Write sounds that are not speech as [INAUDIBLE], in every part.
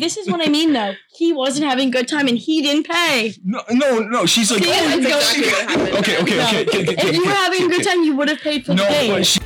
This is what I mean, though. He wasn't having a good time, and he didn't pay. No, no, no. She's like, See, oh, exactly she- what happened. Okay, okay, No. okay, okay, okay, if you were okay, having a okay, good time, you would have paid for No, the but she,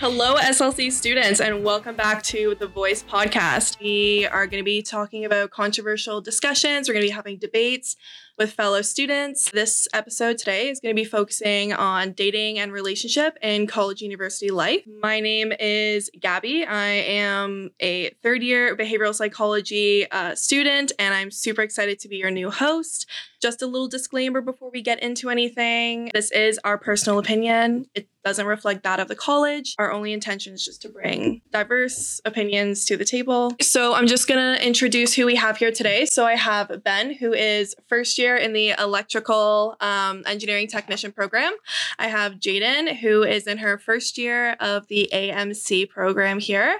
Hello, SLC students, and welcome back to the Voice Podcast. We are going to be talking about controversial discussions. We're going to be having debates with fellow students. This episode today is going to be focusing on dating and relationship in college university life. My name is Gabby. I am a third year behavioral psychology uh, student, and I'm super excited to be your new host. Just a little disclaimer before we get into anything this is our personal opinion. It doesn't reflect that of the college. Our only intention is just to bring diverse opinions to the table. So I'm just going to introduce who we have here today. So I have Ben, who is first year in the electrical um, engineering technician program. I have Jaden, who is in her first year of the AMC program here.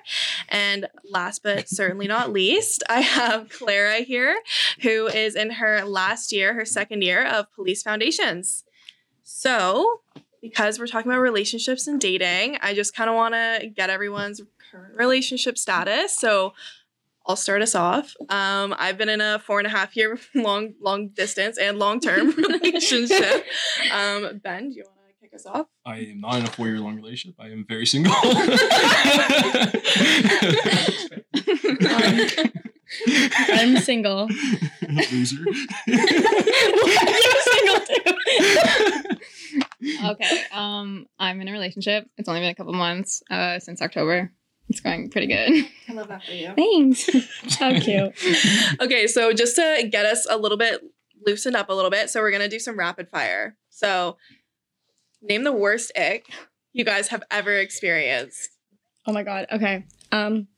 And last but [LAUGHS] certainly not least, I have Clara here, who is in her last year, her second year of police foundations. So, because we're talking about relationships and dating, I just kind of want to get everyone's current relationship status. So, I'll start us off. Um, I've been in a four and a half year [LAUGHS] long, long distance and long term [LAUGHS] relationship. [LAUGHS] Um, ben, do you want to kick us off? I am not in a four year long relationship. I am very single. I'm single. Loser. You're single too. Okay. Um, I'm in a relationship. It's only been a couple months uh, since October. It's going pretty good. I love that for you. Thanks. [LAUGHS] How cute. Okay, so just to get us a little bit loosened up a little bit, so we're gonna do some rapid fire. So, name the worst ick you guys have ever experienced. Oh my god. Okay. Um,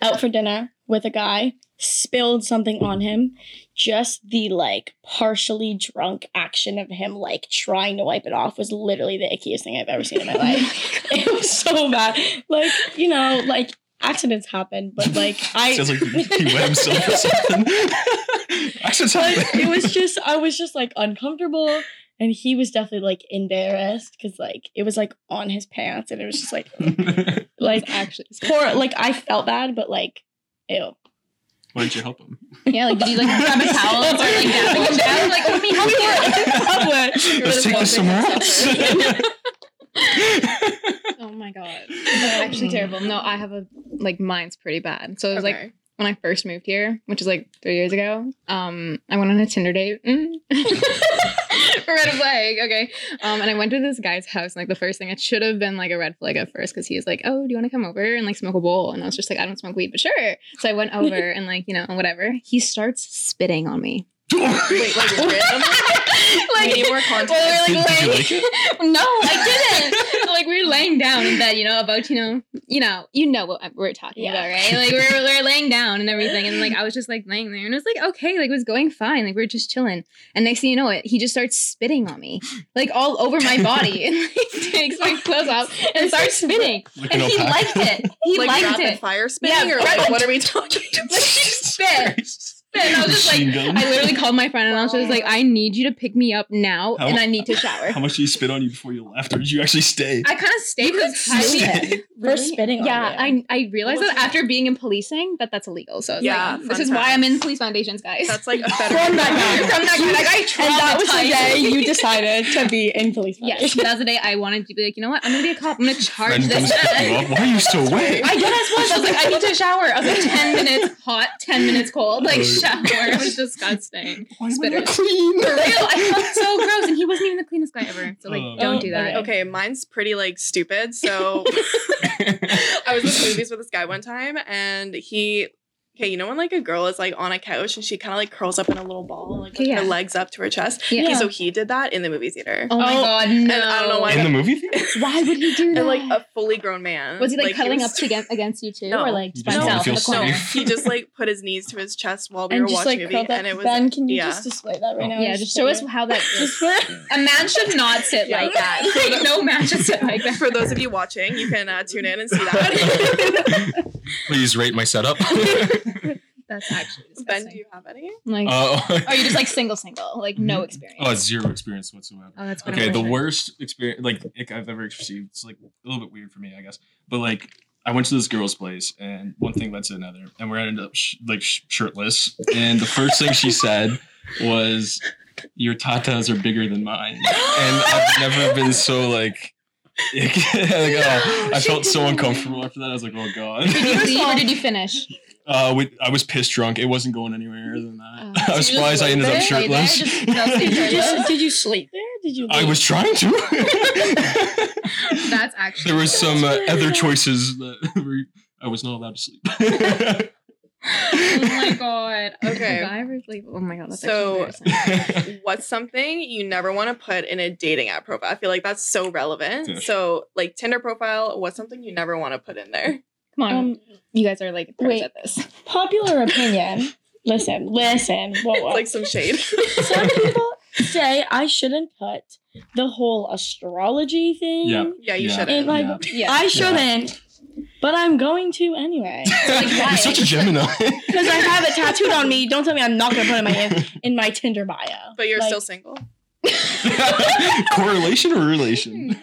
out for dinner with a guy, spilled something on him. Just the like partially drunk action of him like trying to wipe it off was literally the ickiest thing I've ever seen in my [LAUGHS] life. it was so bad. Like you know, like accidents happen, but like I. [LAUGHS] Sounds like he wet himself or something. [LAUGHS] Accidents happen. it was just I was just like uncomfortable and he was definitely like embarrassed because like it was like on his pants and it was just like like Actually, poor like I felt bad but like ew. Why didn't you help him? yeah. Like, did you like grab a towel and start like dabbing him down? Like, let me help you. Let's take this somewhere else. [LAUGHS] [LAUGHS] Oh my god. That's actually terrible. No, I have a like mine's pretty bad. So it was like when I first moved here, which is like three years ago, um, I went on a Tinder date. Mm. [LAUGHS] [LAUGHS] red flag. Okay. Um, and I went to this guy's house, and like the first thing, it should have been like a red flag at first because he was like, "Oh, do you want to come over and like smoke a bowl?" And I was just like, "I don't smoke weed, but sure." So I went over and like you know whatever. He starts spitting on me. [LAUGHS] Wait, like randomly? [LAUGHS] like We need more context. Well, we were, Did- like, did you laying- like no, I didn't. So, like we were laying down in bed, you know, about you know, you know, you know what we're talking Yeah. about, right? Like we were, we were laying down and everything, and like I was just like laying there, and it was like okay, like it was going fine, like we are just chilling, and next thing you know, it he just starts spitting on me, like all over my body, [LAUGHS] and like takes my clothes off and starts spitting, Like and he alpaca. liked it. He like liked rapid it. fire spitting, Yeah, or like what are we talking [LAUGHS] Like he spit. And I [LAUGHS] was just like, Machine. I literally called my friend and I was just like, I need you to pick me up now How- and I need to [LAUGHS] shower. How much did he spit on you before you left, or did you actually stay? I kind of stayed because You stayed. [LAUGHS] For spitting Yeah, you. I I realized What that after being in policing that that's illegal. So Yeah, like, this fun is why. I'm in police foundations, guys. That's like a better From that guy. From that guy, that guy and that was the day you decided to be in police Yes, that was the day I wanted to be like, you know what? I'm gonna be a cop. I'm gonna charge Friend this to pick you up. Why are you still awake? I guess was. I was like, I need to shower. I was like, ten minutes hot, ten minutes cold. Oh, like Oh. Shower. It was disgusting. Why am I Spitter. not clean? For real, I felt so gross, and he wasn't even the cleanest guy ever. So like, Oh. don't do that. Okay, mine's pretty like stupid. So [LAUGHS] [LAUGHS] I was in movies with this guy one time, and he. Okay, you know when like a girl is like on a couch and she kind of like curls up in a little ball, like with Yeah. her legs up to her chest. Yeah. Okay, so he did that in the movie theater, Oh my Oh, god, no! and I don't know why In the movie theater? [LAUGHS] Why would he do that? and like a fully grown man. was he like, cuddling was- up to against, against you too, No. or like just by himself in the corner? safe. he just like put his knees to his chest while we and were just watching like a movie, and it was Ben, can you yeah. just display that right now? Yeah, just show us how that Just A man should not sit Yeah. like that. [LAUGHS] Like, no man should sit like that. For those of you watching, you can uh, tune in and see that. [LAUGHS] Please rate my setup. [LAUGHS] That's actually [LAUGHS] Ben, do you have any? like, Uh, [LAUGHS] oh, you just like single, single, like no experience. oh, zero experience whatsoever. Oh, that's Okay, the wonderful. worst experience like ick I've ever received. It's like a little bit weird for me, I guess. But like, I went to this girl's place, and one thing led to another, and we ended up sh- like sh- shirtless. And the first thing she said was, "Your tatas are bigger than mine," and I've never been so like. ick. like, oh, [GASPS] I felt so uncomfortable after that. I was like, "Oh God." Did you leave or did you finish? Uh, we, I was pissed drunk. It wasn't going anywhere than that. Oh. [LAUGHS] I was surprised I ended up there? Lay there? shirtless. Just- [LAUGHS] Did you just did you sleep there? Did you? I was trying to. That's [LAUGHS] actually. there was some uh, other choices that were, I was not allowed to sleep. oh my god. Okay. Guy ever? Oh my god. That's So- What's something you never want to put in a dating app profile? I feel like that's so relevant. Yeah. So, like Tinder profile, what's something you never want to put in there? Come on. Um, you guys are like pros wait. at this. [LAUGHS] popular opinion. Listen, listen. Whoa, whoa. It's like some shade. [LAUGHS] Some [LAUGHS] people say I shouldn't put the whole astrology thing. Yeah. yeah, you Yeah. should. In like, Yeah. Yeah. I shouldn't, but I'm going to anyway You're such a Gemini. because I have it tattooed on me. Don't tell me I'm not going to put it in my in, in my Tinder bio. But you're Like, still single. [LAUGHS] Correlation or relation? no, [LAUGHS] like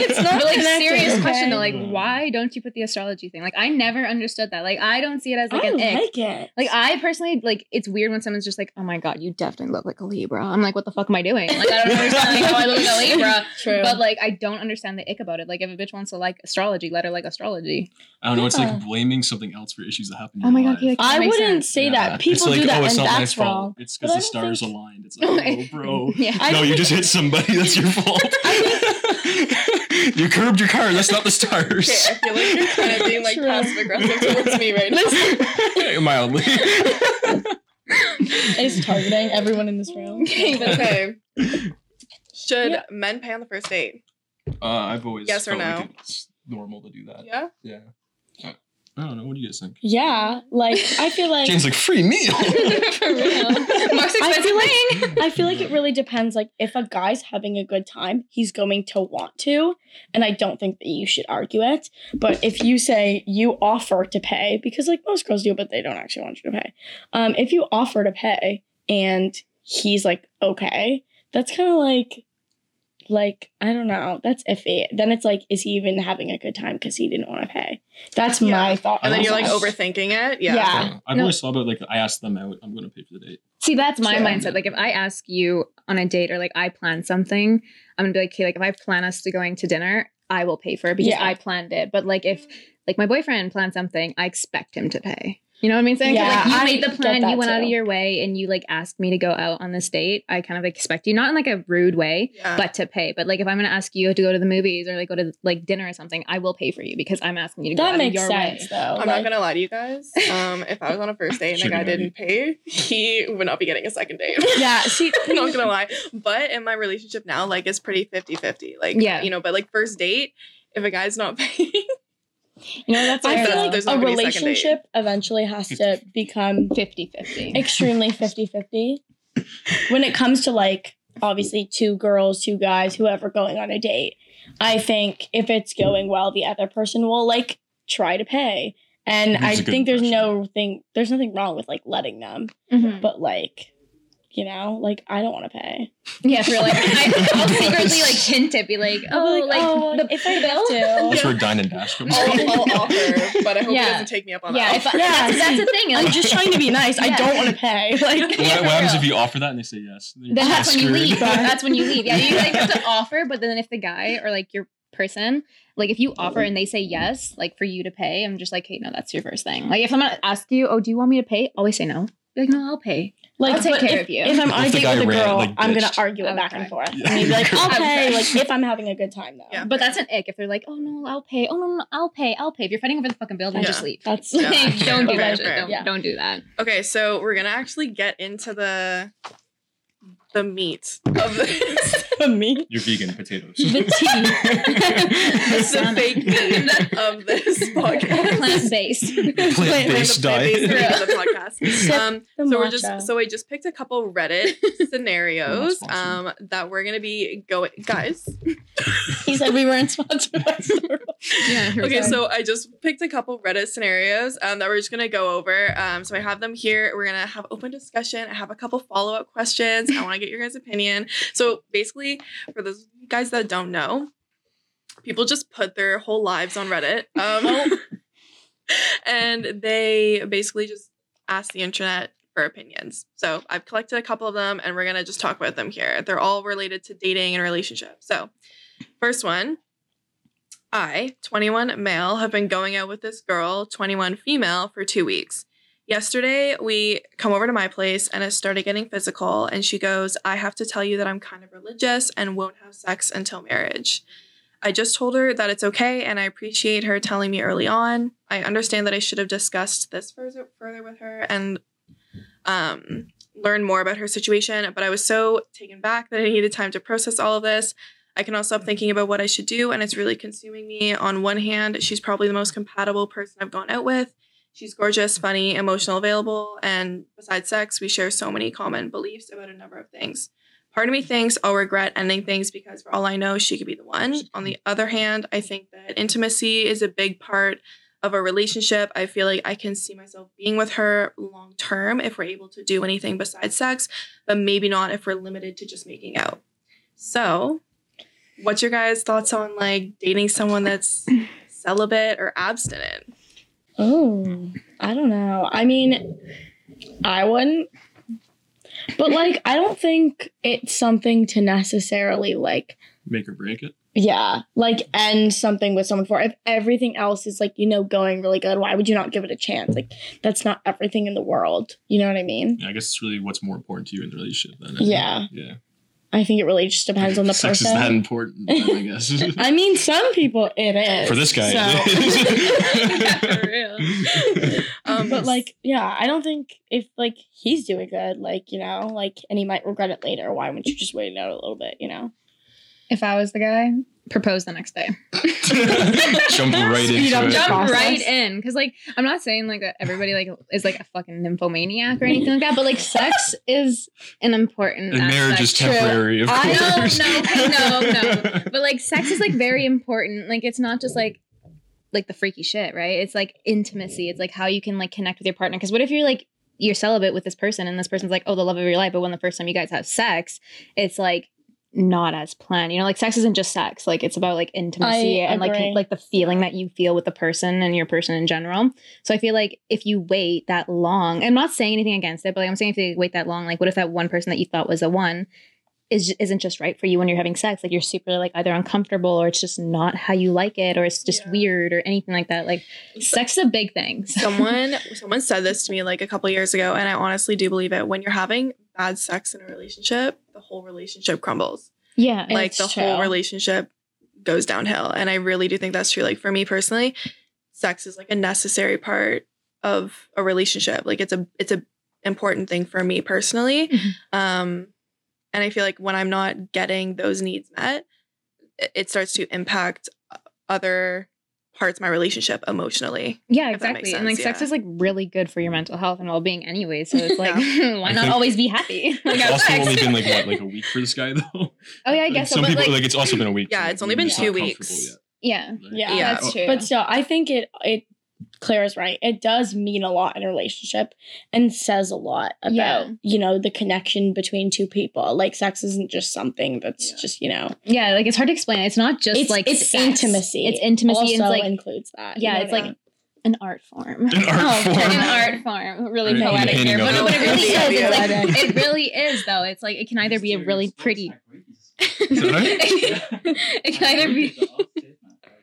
it's not But like connected, serious okay? question though, like why don't you put the astrology thing? Like I never understood that. Like I don't see it as like I an ick. like it. Like I personally like it's weird when someone's just like, oh my god, you definitely look like a Libra. I'm like, what the fuck am I doing? Like I don't understand like, how I look like a Libra. [LAUGHS] True. But like I don't understand the ick about it. Like if a bitch wants to like astrology, let her like astrology. I don't know. It's Yeah. like blaming something else for issues that happen. Oh my god, life. I wouldn't sense. say Yeah. that. People it's like, do that, oh, it's and not my that's fault. wrong. It's because the stars think- aligned. It's like, oh, bro. [LAUGHS] Yeah. No, you just hit somebody. That's your [LAUGHS] fault. [LAUGHS] you curbed your car. That's not the stars. Okay, I feel like you're kind of being like True. passive aggressive towards me right now. Mildly. Is targeting everyone in this room. Okay. Should Yeah. men pay on the first date? Uh, I've always Yes or felt like no? it's normal to do that. Yeah. Yeah. I don't know. What do you guys think? Yeah, like I feel [LAUGHS] like Jane's like free meal. [LAUGHS] [LAUGHS] For real. Most I expensive feel like. I feel like it really depends. Like if a guy's having a good time, he's going to want to, and I don't think that you should argue it. But if you say you offer to pay, because like most girls do, but they don't actually want you to pay. Um, if you offer to pay and he's like okay, that's kind of like, like I don't know, that's iffy. Then it's like, is he even having a good time because he didn't want to pay? That's Yeah. my thought. And then you're like overthinking it. Yeah. Yeah. I've No. always thought about like I asked them out. I'm going to pay for the date. See, that's my Sure. mindset. Like if I ask you on a date or like I plan something, I'm gonna be like, okay, like if I plan us to going to dinner, I will pay for it because Yeah. I planned it. But like if like my boyfriend plans something, I expect him to pay. You know what I mean? Saying 'Cause, Yeah, like you I made the plan, that you went out of your way, and you like asked me to go out on this date. I kind of expect you, not in like a rude way, Yeah. but to pay. But like if I'm gonna ask you to go to the movies or like go to like dinner or something, I will pay for you because I'm asking you to go that out makes of your sense way. though. I'm Like- not gonna lie to you guys. Um, if I was on a first date and a Sugar guy didn't pay, he would not be getting a second date. [LAUGHS] Yeah, [LAUGHS] see, I'm not gonna lie. But in my relationship now, like it's pretty 50-50. Like Yeah. you know, but like first date, if a guy's not [LAUGHS] paying, You know, that's I feel like there's a not a relationship eventually has to become 50 50. extremely [LAUGHS] 50-50 when it comes to like obviously two girls two guys whoever going on a date i think if it's going well the other person will like try to pay. And Leaves i a good think there's no thing there's nothing wrong with like letting them. Mhm. but like you know like i don't want to pay Yeah, for like, I, [LAUGHS] I'll secretly like hint it, be like, oh, be like, oh, the if i have That's to where Dine and Dash comes I'll. I'll offer. But I hope [LAUGHS] Yeah. he doesn't take me up on yeah, that. if I. Yeah, that's, that's the thing. i'm just trying to be nice i don't want to pay [LAUGHS] like What, Yeah, what happens if you offer that and they say yes? Then then that's when you screwed. leave. That's when you leave. Yeah, you like have to offer, but then if the guy or like your person, like if you offer and they say yes, like for you to pay, I'm just like, hey, no, that's your first thing. Like if someone asks you, oh, do you want me to pay? Always say no. Be like, no, I'll pay. Like, I'll take care if, of you. If I'm on a the date with a ran, girl, like, I'm gonna argue it back and forth. Yeah. And you'd be like, [LAUGHS] I'll pay. Okay. Like, if I'm having a good time, though. Yeah. But that's an ick if they're like, oh no, I'll pay. Oh no, no, no, I'll pay. I'll pay. If you're fighting over the fucking bill, then Yeah. just leave. That's Yeah. [LAUGHS] Like, don't do [LAUGHS] Fair, that. shit. Don't, Yeah. don't do that. Okay, so we're gonna actually get into the the meat of this. [LAUGHS] Me. You're vegan potatoes. The [LAUGHS] tea. it's the fake meat of this [LAUGHS] podcast. Plant based. Plant-based The diet. plant-based meat of the podcast. Um, the so we're just so I just picked a couple Reddit scenarios Not um that we're gonna be going guys. He said we weren't sponsored by yeah. Okay, so I just picked a couple Reddit scenarios um, that we're just gonna go over. Um, so I have them here. We're gonna have open discussion. I have a couple follow up questions. I want to get your guys' opinion. So basically, for those guys that don't know, people just put their whole lives on Reddit, um, [LAUGHS] and they basically just ask the internet for opinions. So I've collected a couple of them, and we're gonna just talk about them here. They're all related to dating and relationships. So, first one. I, 21 male, have been going out with this girl, 21 female, for two weeks. Yesterday, we come over to my place and it started getting physical. And she goes, I have to tell you that I'm kind of religious and won't have sex until marriage. I just told her that it's okay and I appreciate her telling me early on. I understand that I should have discussed this further, with her and um, learn more about her situation, but I was so taken back that I needed time to process all of this. I cannot stop thinking about what I should do, and it's really consuming me. On one hand, she's probably the most compatible person I've gone out with. She's gorgeous, funny, emotional, available, and besides sex, we share so many common beliefs about a number of things. Part of me thinks I'll regret ending things because, for all I know, she could be the one. On the other hand, I think that intimacy is a big part of a relationship. I feel like I can see myself being with her long term if we're able to do anything besides sex, but maybe not if we're limited to just making out. So, what's your guys' thoughts on like dating someone that's [CLEARS THROAT] celibate or abstinent? Oh, I don't know. I mean, I wouldn't. But like, I don't think it's something to necessarily like, Make or break it. yeah, like end something with someone for. If everything else is like, you know, going really good, why would you not give it a chance? Like, that's not everything in the world. You know what I mean? Yeah, I guess it's really what's more important to you in the relationship. Then. Yeah. Yeah. I think it really just depends on the [LAUGHS] Sex person. is that important. I [LAUGHS] guess. I mean, some people it is. For this guy. so- [LAUGHS] For real. Um, but like, yeah, I don't think if like he's doing good, like you know, like, and he might regret it later. Why wouldn't you just wait it out a little bit? You know. If I was the guy, propose the next day. [LAUGHS] Jump [LAUGHS] right Speed into up it. jump Jump process. right in, because like I'm not saying like that everybody like is like a fucking nymphomaniac or anything like that, but like sex is an important. And marriage is aspect. temporary, of I know, course. no, no, no. [LAUGHS] But like sex is like very important. Like it's not just like like the freaky shit, right? It's like intimacy. It's like how you can like connect with your partner. Because what if you're like you're celibate with this person and this person's like, oh, the love of your life, but when the first time you guys have sex, it's like not as planned. You know, like sex isn't just sex. Like it's about like intimacy I and like like the feeling that you feel with the person and your person in general. So I feel like if you wait that long, I'm not saying anything against it, but like I'm saying if you wait that long, like what if that one person that you thought was a one is isn't just right for you when you're having sex? Like you're super like either uncomfortable or it's just not how you like it or it's just Yeah. weird or anything like that. Like sex is a big thing. So- [LAUGHS] someone someone said this to me like a couple years ago, and I honestly do believe it. When you're having bad sex in a relationship, the whole relationship crumbles. yeah. like the true. whole relationship goes downhill and i really do think that's true like for me personally sex is like a necessary part of a relationship like it's a it's a important thing for me personally Mhm. um and i feel like when i'm not getting those needs met it, it starts to impact other parts of my relationship emotionally Yeah, if that makes exactly. And like sense, sex is like really good for your mental health and well being anyway. So it's like [LAUGHS] [LAUGHS] why not always be happy? [LAUGHS] Like It's also sex. only been like what, like a week for this guy though. oh yeah, I guess so. Some But people like, like, it's also been a week. Yeah, so it's only been two weeks. yet, yeah. Yeah. Yeah. that's oh, true. But still, I think it it Clara's right. It does mean a lot in a relationship and says a lot about, Yeah. you know, the connection between two people. Like sex isn't just something that's Yeah. just, you know, yeah, like it's hard to explain. It's not just it's, like it's sex. intimacy. It's intimacy also and it's like includes that. yeah, you know it's like mean? an art form. An art [LAUGHS] Oh, form. an art form. Really poetic here, but no, it. but it really is. It's like it really is though. It's like it can either be a really pretty. [LAUGHS] it can either be. [LAUGHS]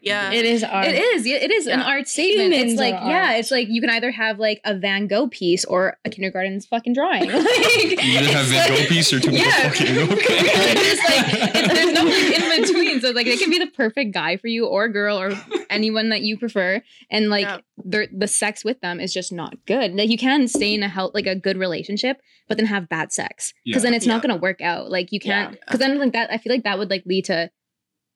yeah it is art. It is. yeah, It is an art statement. Humans it's like are yeah. art. It's like you can either have like a Van Gogh piece or a kindergarten's fucking drawing. [LAUGHS] like, You either have it's Van Gogh like- piece or two Yeah. fucking okay. [LAUGHS] it's like it's, there's no like, in between. So So like, it can be the perfect guy for you, or girl, or anyone that you prefer, and like, Yeah. the the sex with them is just not good. Like, you can stay in a health, like a good relationship, but then have bad sex because Yeah. then it's not going to work out. Like, you can't Yeah. because then like that. I feel like that would like lead to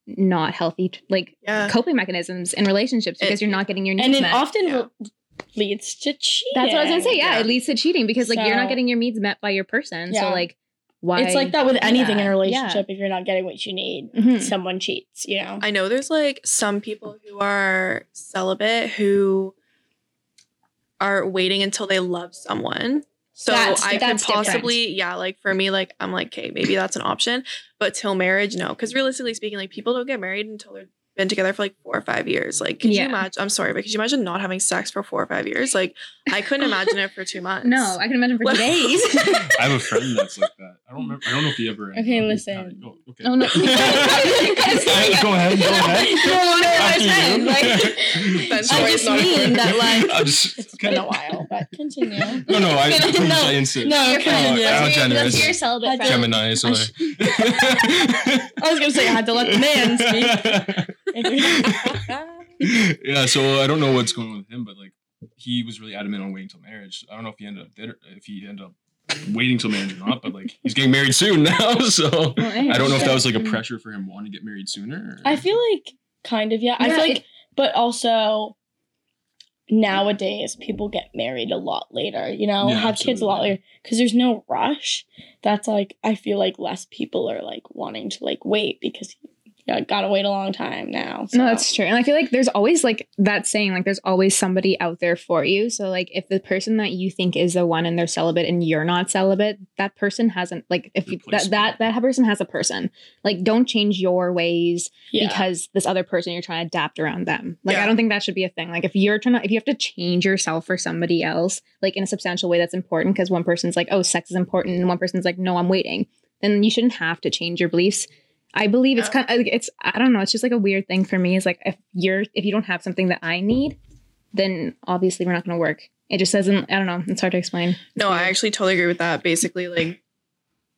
not healthy like Yeah. coping mechanisms in relationships because It- you're not getting your needs and it met. often Yeah. re- leads to cheating. That's what I was gonna say. Yeah, Yeah. it leads to cheating because like you're not getting your needs met by your person. So like, why? It's like that with do anything in a relationship. If you're not getting what you need, Mhm. someone cheats. You know. I know there's like some people who are celibate who are waiting until they love someone. So That's- I could that's different. possibly, yeah, like for me, like I'm like, okay, maybe that's an option. But till marriage, no. Because realistically speaking, like people don't get married until they've been together for like four or five years. Like, could Yeah. you imagine? I'm sorry, but could you imagine not having sex for four or five years? Like, I couldn't [LAUGHS] imagine it for two months. No, I can imagine for two days. [LAUGHS] I have a friend that's like that. I don't remember. I don't know if he ever. Okay, listen. Oh, okay. oh no. [LAUGHS] go ahead. Go ahead. No, no, I was After saying, like, That's I just mean that like I'm just. It's been a while, but continue. No, no. I. No, I'm no. just instant. No, okay, friend. yeah. how generous. That's your celibate friend. Gemini. So. I sh- I was gonna say I had to let the man speak. [LAUGHS] yeah, so I don't know what's going on with him, but like he was really adamant on waiting till marriage. I don't know if he ended up did or if he ended up waiting till marriage or not, but like he's getting married soon [LAUGHS] now, so Well, hey, I don't know if that was like a pressure for him wanting to get married sooner. or- I feel like kind of yeah. I feel like, it- but also nowadays people get married a lot later. You know, Yeah, have kids a lot later because there's no rush. That's like I feel like less people are like wanting to like wait because you gotta wait a long time now. So. No, that's true. And I feel like there's always like that saying, like there's always somebody out there for you. So like if the person that you think is the one and they're celibate and you're not celibate, that person hasn't like if you, that Replaceable. that that person has a person. Like don't change your ways yeah. because this other person you're trying to adapt around them. Like Yeah. I don't think that should be a thing. Like if you're trying to if you have to change yourself for somebody else, like in a substantial way that's important because one person's like, "Oh, sex is important," and one person's like, "No, I'm waiting." Then you shouldn't have to change your beliefs. I believe it's kind of it's I don't know, it's just like a weird thing for me is like if you're if you don't have something that I need, then obviously we're not going to work. It just doesn't I don't know, it's hard to explain. No, I actually totally agree with that. Basically, like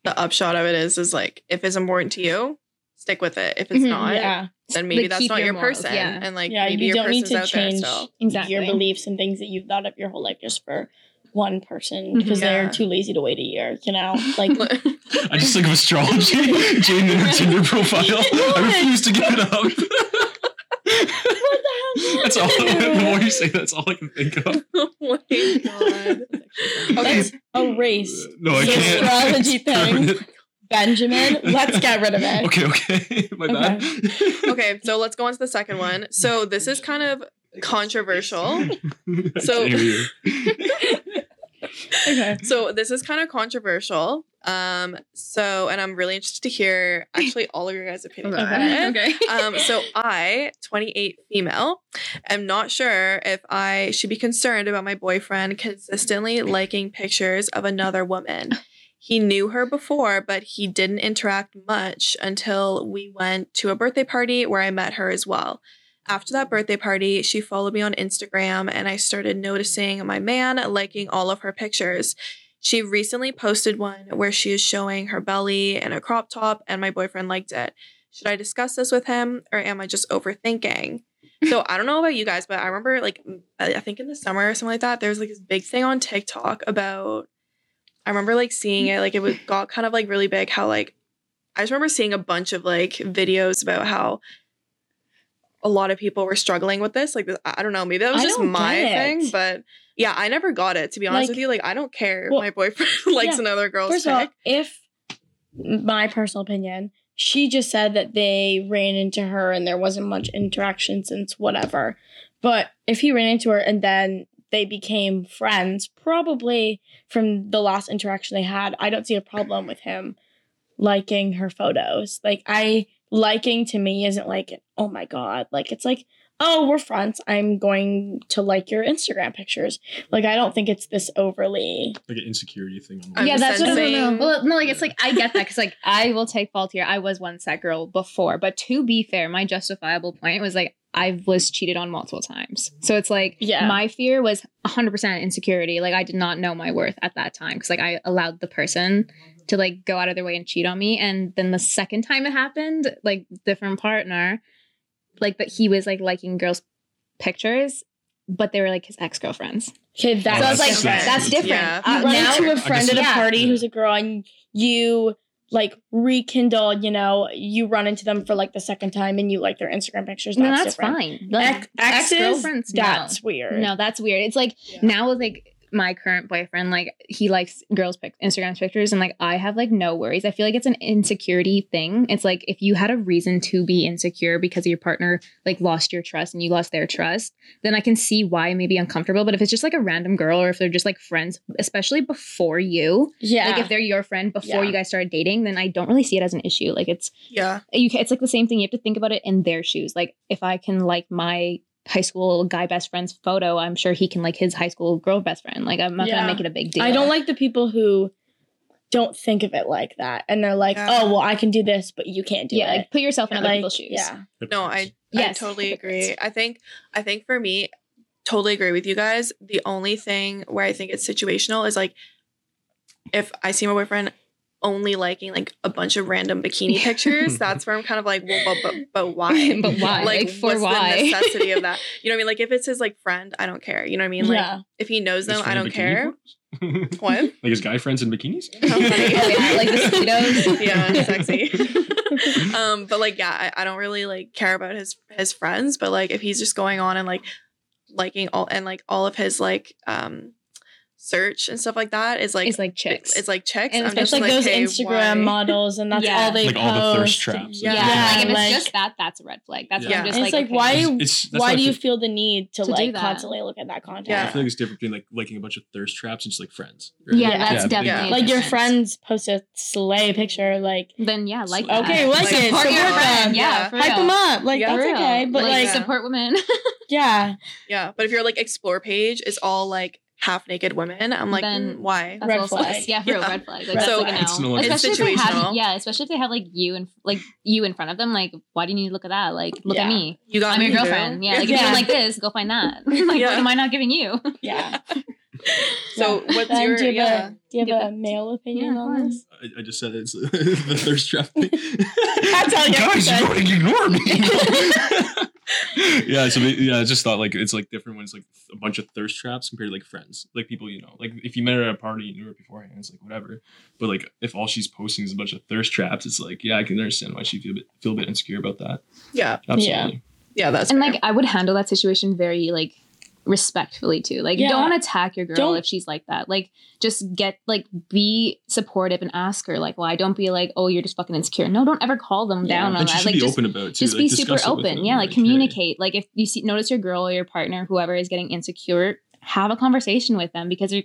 the upshot of it is, is like if it's important to you, stick with it. If it's Mhm, not, yeah, then maybe Like, that's not your your, person. yeah. And like yeah. maybe You your don't need person's to out change there still. Exactly. your beliefs and things that you've thought up your whole life just for one person mm-hmm. because Yeah. they're too lazy to wait a year. You know, like [LAUGHS] I just think of astrology, [LAUGHS] Jane in her Tinder profile. [LAUGHS] I refuse to give it up. what the hell? That's all. The more you say, that's all I can think of. oh my god. Let's erase uh, No, I the can't. astrology It's thing. permanent. Benjamin. Let's get rid of it. Okay, okay. My bad. okay, so let's go on to the second one. So this is kind of controversial. So- can't hear you. Okay. So this is kind of controversial. Um, so and I'm really interested to hear actually all of your guys' opinions on it. okay. [LAUGHS] um, so I, 28 female, am not sure if I should be concerned about my boyfriend consistently liking pictures of another woman. He knew her before, but he didn't interact much until we went to a birthday party where I met her as well. After that birthday party, she followed me on Instagram and I started noticing my man liking all of her pictures. She recently posted one where she is showing her belly in a crop top, and my boyfriend liked it. Should I discuss this with him or am I just overthinking? So I don't know about you guys, but I remember like I think in the summer or something like that, there was like this big thing on TikTok about I remember like seeing it, like it was got kind of like really big how like I just remember seeing a bunch of like videos about how a lot of people were struggling with this. Like I don't know, maybe that was I just my thing, but yeah, I never got it to be honest Like- with you. Like I don't care if my boyfriend [LAUGHS] likes yeah. another girl's First of all, if my personal opinion, she just said that they ran into her and there wasn't much interaction since whatever. But if he ran into her and then they became friends, probably from the last interaction they had, I don't see a problem with him liking her photos. Like I liking to me isn't like oh my god, like it's like oh we're friends. I'm going to like your Instagram pictures. Like I don't think it's this overly Like an insecurity thing. On I'm yeah, that's what I'm sensing- Well, no, like it's like I get that because like I will take fault here. I was once that girl before, but to be fair, my justifiable point was like I was cheated on multiple times. So it's like Yeah. my fear was 100% insecurity. Like I did not know my worth at that time because like I allowed the person to like go out of their way and cheat on me. And then the second time it happened, like different partner, like but he was like liking girls' pictures, but they were like his ex girlfriends. Okay, that's so I was like, different. that's different. Yeah. you Uh, run now, into a friend at a Yeah. party who's a girl and you like rekindle, you know, you run into them for like the second time and you like their Instagram pictures. no, That's, that's different. fine. Like, Ex- exes, ex-girlfriends, no. that's weird. No, that's weird. It's like Yeah. now with like my current boyfriend, like he likes girls' pic- Instagram pictures, and like I have like no worries. I feel like it's an insecurity thing. It's like if you had a reason to be insecure because your partner like lost your trust and you lost their trust, then I can see why it may be uncomfortable. But if it's just like a random girl or if they're just like friends, especially before you, Yeah. like if they're your friend before Yeah. you guys started dating, then I don't really see it as an issue. Like it's Yeah. you it's like the same thing. You have to think about it in their shoes. Like if I can like my high school guy best friend's photo, I'm sure he can like his high school girl best friend. Like I'm not Yeah. gonna make it a big deal. I don't like the people who don't think of it like that and they're like, Yeah. oh, well, I can do this, but you can't do yeah, it. like put yourself in other Like, people's shoes. Yeah. No, I I Yes. totally agree. I think I think for me, totally agree with you guys. The only thing where I think it's situational is like if I see my boyfriend only liking like a bunch of random bikini pictures, [LAUGHS] that's where I'm kind of like, well, but but, but [LAUGHS] why? but why? Like, Like, for what's why? the necessity of that? [LAUGHS] You know what I mean? Like if it's his like friend, I don't care. You know what I mean? Like yeah. if he knows them, I don't care. bikini? What? like his guy friends in bikinis? How funny. Yeah, like the yeah, sexy. um, but like, yeah, I, I don't really like care about his his friends. But like, if he's just going on and like liking all and like all of his like um search and stuff like that is like it's like chicks. it's like chicks. And I'm It's just like, those hey, Instagram why? models, and that's Yeah. all they Like post. all the thirst traps. Yeah. yeah, like if it's like- just that, that's a red flag. That's Yeah. what I'm And just it's like. like, okay. why It's- it's- why why do you feel- feel the need to, To like constantly look at that content? Yeah. I feel like it's different between like liking a bunch of thirst traps and just like friends. Yeah, Yeah. that's Yeah, definitely yeah. Like your friends post a slay picture, like Then yeah, like Okay, like it, support support your friend. them. Yeah, Yeah. hype them up. Like that's okay, but like, like, support women. [LAUGHS] yeah, Yeah, but if your like explore page is all like half naked women, I'm like, Then- mm, why? That's Red also flag. yeah, for real Yeah. red flag. Like Red So like a no. it's no longer- especially if they have situational. yeah, especially if they have like you and like you in front of them. Like, why do you need to look at that? Like, look at me. You got I'm your me, boo. girlfriend. Yeah, like if Yeah. you're like this, go find that. [LAUGHS] like, Yeah. what am I not giving you? yeah. [LAUGHS] So Yeah. what's Then your do you have, yeah? a, do you have Yeah. a male opinion Yeah, on this? I, I just said it's [LAUGHS] the thirst trap thing. That's all you have Guys, you're going to ignore me. [LAUGHS] yeah, so yeah, I just thought like it's like different when it's like a bunch of thirst traps compared to like friends, like people you know. Like if you met her at a party and you knew her beforehand, it's like whatever. But like if all she's posting is a bunch of thirst traps, it's like yeah, I can understand why she feel a bit feel a bit insecure about that. Yeah, Absolutely. yeah, that's and fair. like I would handle that situation very like respectfully too. Like Yeah. don't attack your girl Don't- if she's like that. Like just get like be supportive and ask her like why. Don't be like oh you're just fucking insecure. No, don't ever call them Yeah. down on And she that. Like be just open about it too. just like, be super it open. them, Yeah, like hey, communicate. Like if you see notice your girl or your partner, whoever is getting insecure, have a conversation with them because they're,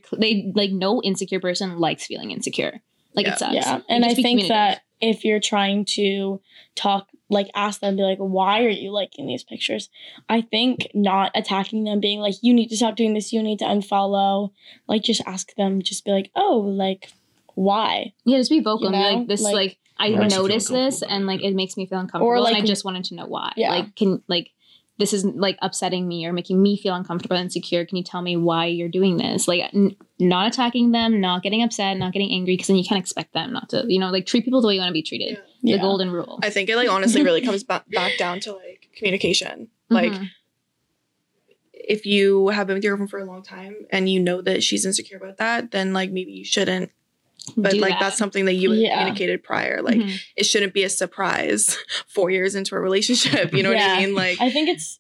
like no insecure person likes feeling insecure. Like Yeah. it sucks. Yeah, Like, and I think that if you're trying to talk, like ask them, be like, why are you liking these pictures? I think not attacking them, being like, you need to stop doing this, you need to unfollow. Like, just ask them, just be like, oh, like, why? yeah, just be vocal. you and be know, like this, like- like, I Makes you feel noticed this, and like it makes me feel uncomfortable, like, and I just wanted to know why. Yeah. Like can like this is like upsetting me or making me feel uncomfortable and insecure. Can you tell me why you're doing this? Like n- not attacking them, not getting upset, not getting angry, because then you can't expect them not to. You know, like treat people the way you want to be treated. Yeah. The golden rule. I think it like honestly really comes [LAUGHS] back back down to like communication. Like Mhm. if you have been with your girlfriend for a long time and you know that she's insecure about that, then like maybe you shouldn't. But like that. that's something that you Yeah. communicated prior. Like Mhm. it shouldn't be a surprise [LAUGHS] four years into a relationship. You know what I mean? Like I think it's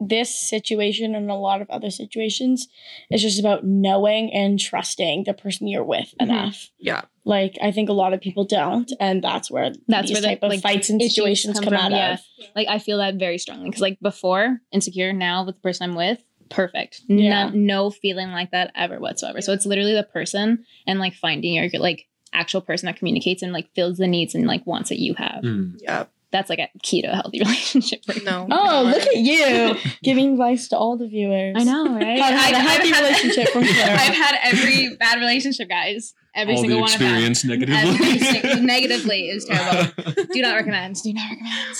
this situation and a lot of other situations is just about knowing and trusting the person you're with Mhm. enough. yeah. Like I think a lot of people don't, and that's where That's these where the, type of like, fights and situations come come, from, out yeah. of. like I feel that very strongly because like before insecure, now with the person I'm with, perfect. Yeah. No, no feeling like that ever whatsoever. So it's literally the person and like finding your like actual person that communicates and like fills the needs and like wants that you have. Hmm. Yeah. That's like a key to a healthy [LAUGHS] relationship. right No. Oh, look at you [LAUGHS] giving advice to all the viewers. I know, right? How to have a I've- happy I've had- relationship from Clara. [LAUGHS] I've had every bad relationship, guys. Every All single the one of them. experience negatively. sing- negatively is terrible. Do not recommend. Do not recommend.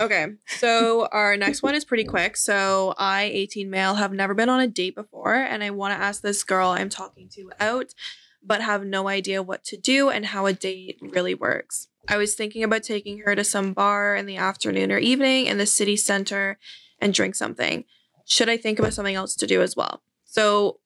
Okay, so our next one is pretty quick. So, I, 18 male, have never been on a date before, and I want to ask this girl I'm talking to out. but have no idea what to do and how a date really works. I was thinking about taking her to some bar in the afternoon or evening in the city center and drink something. Should I think about something else to do as well? So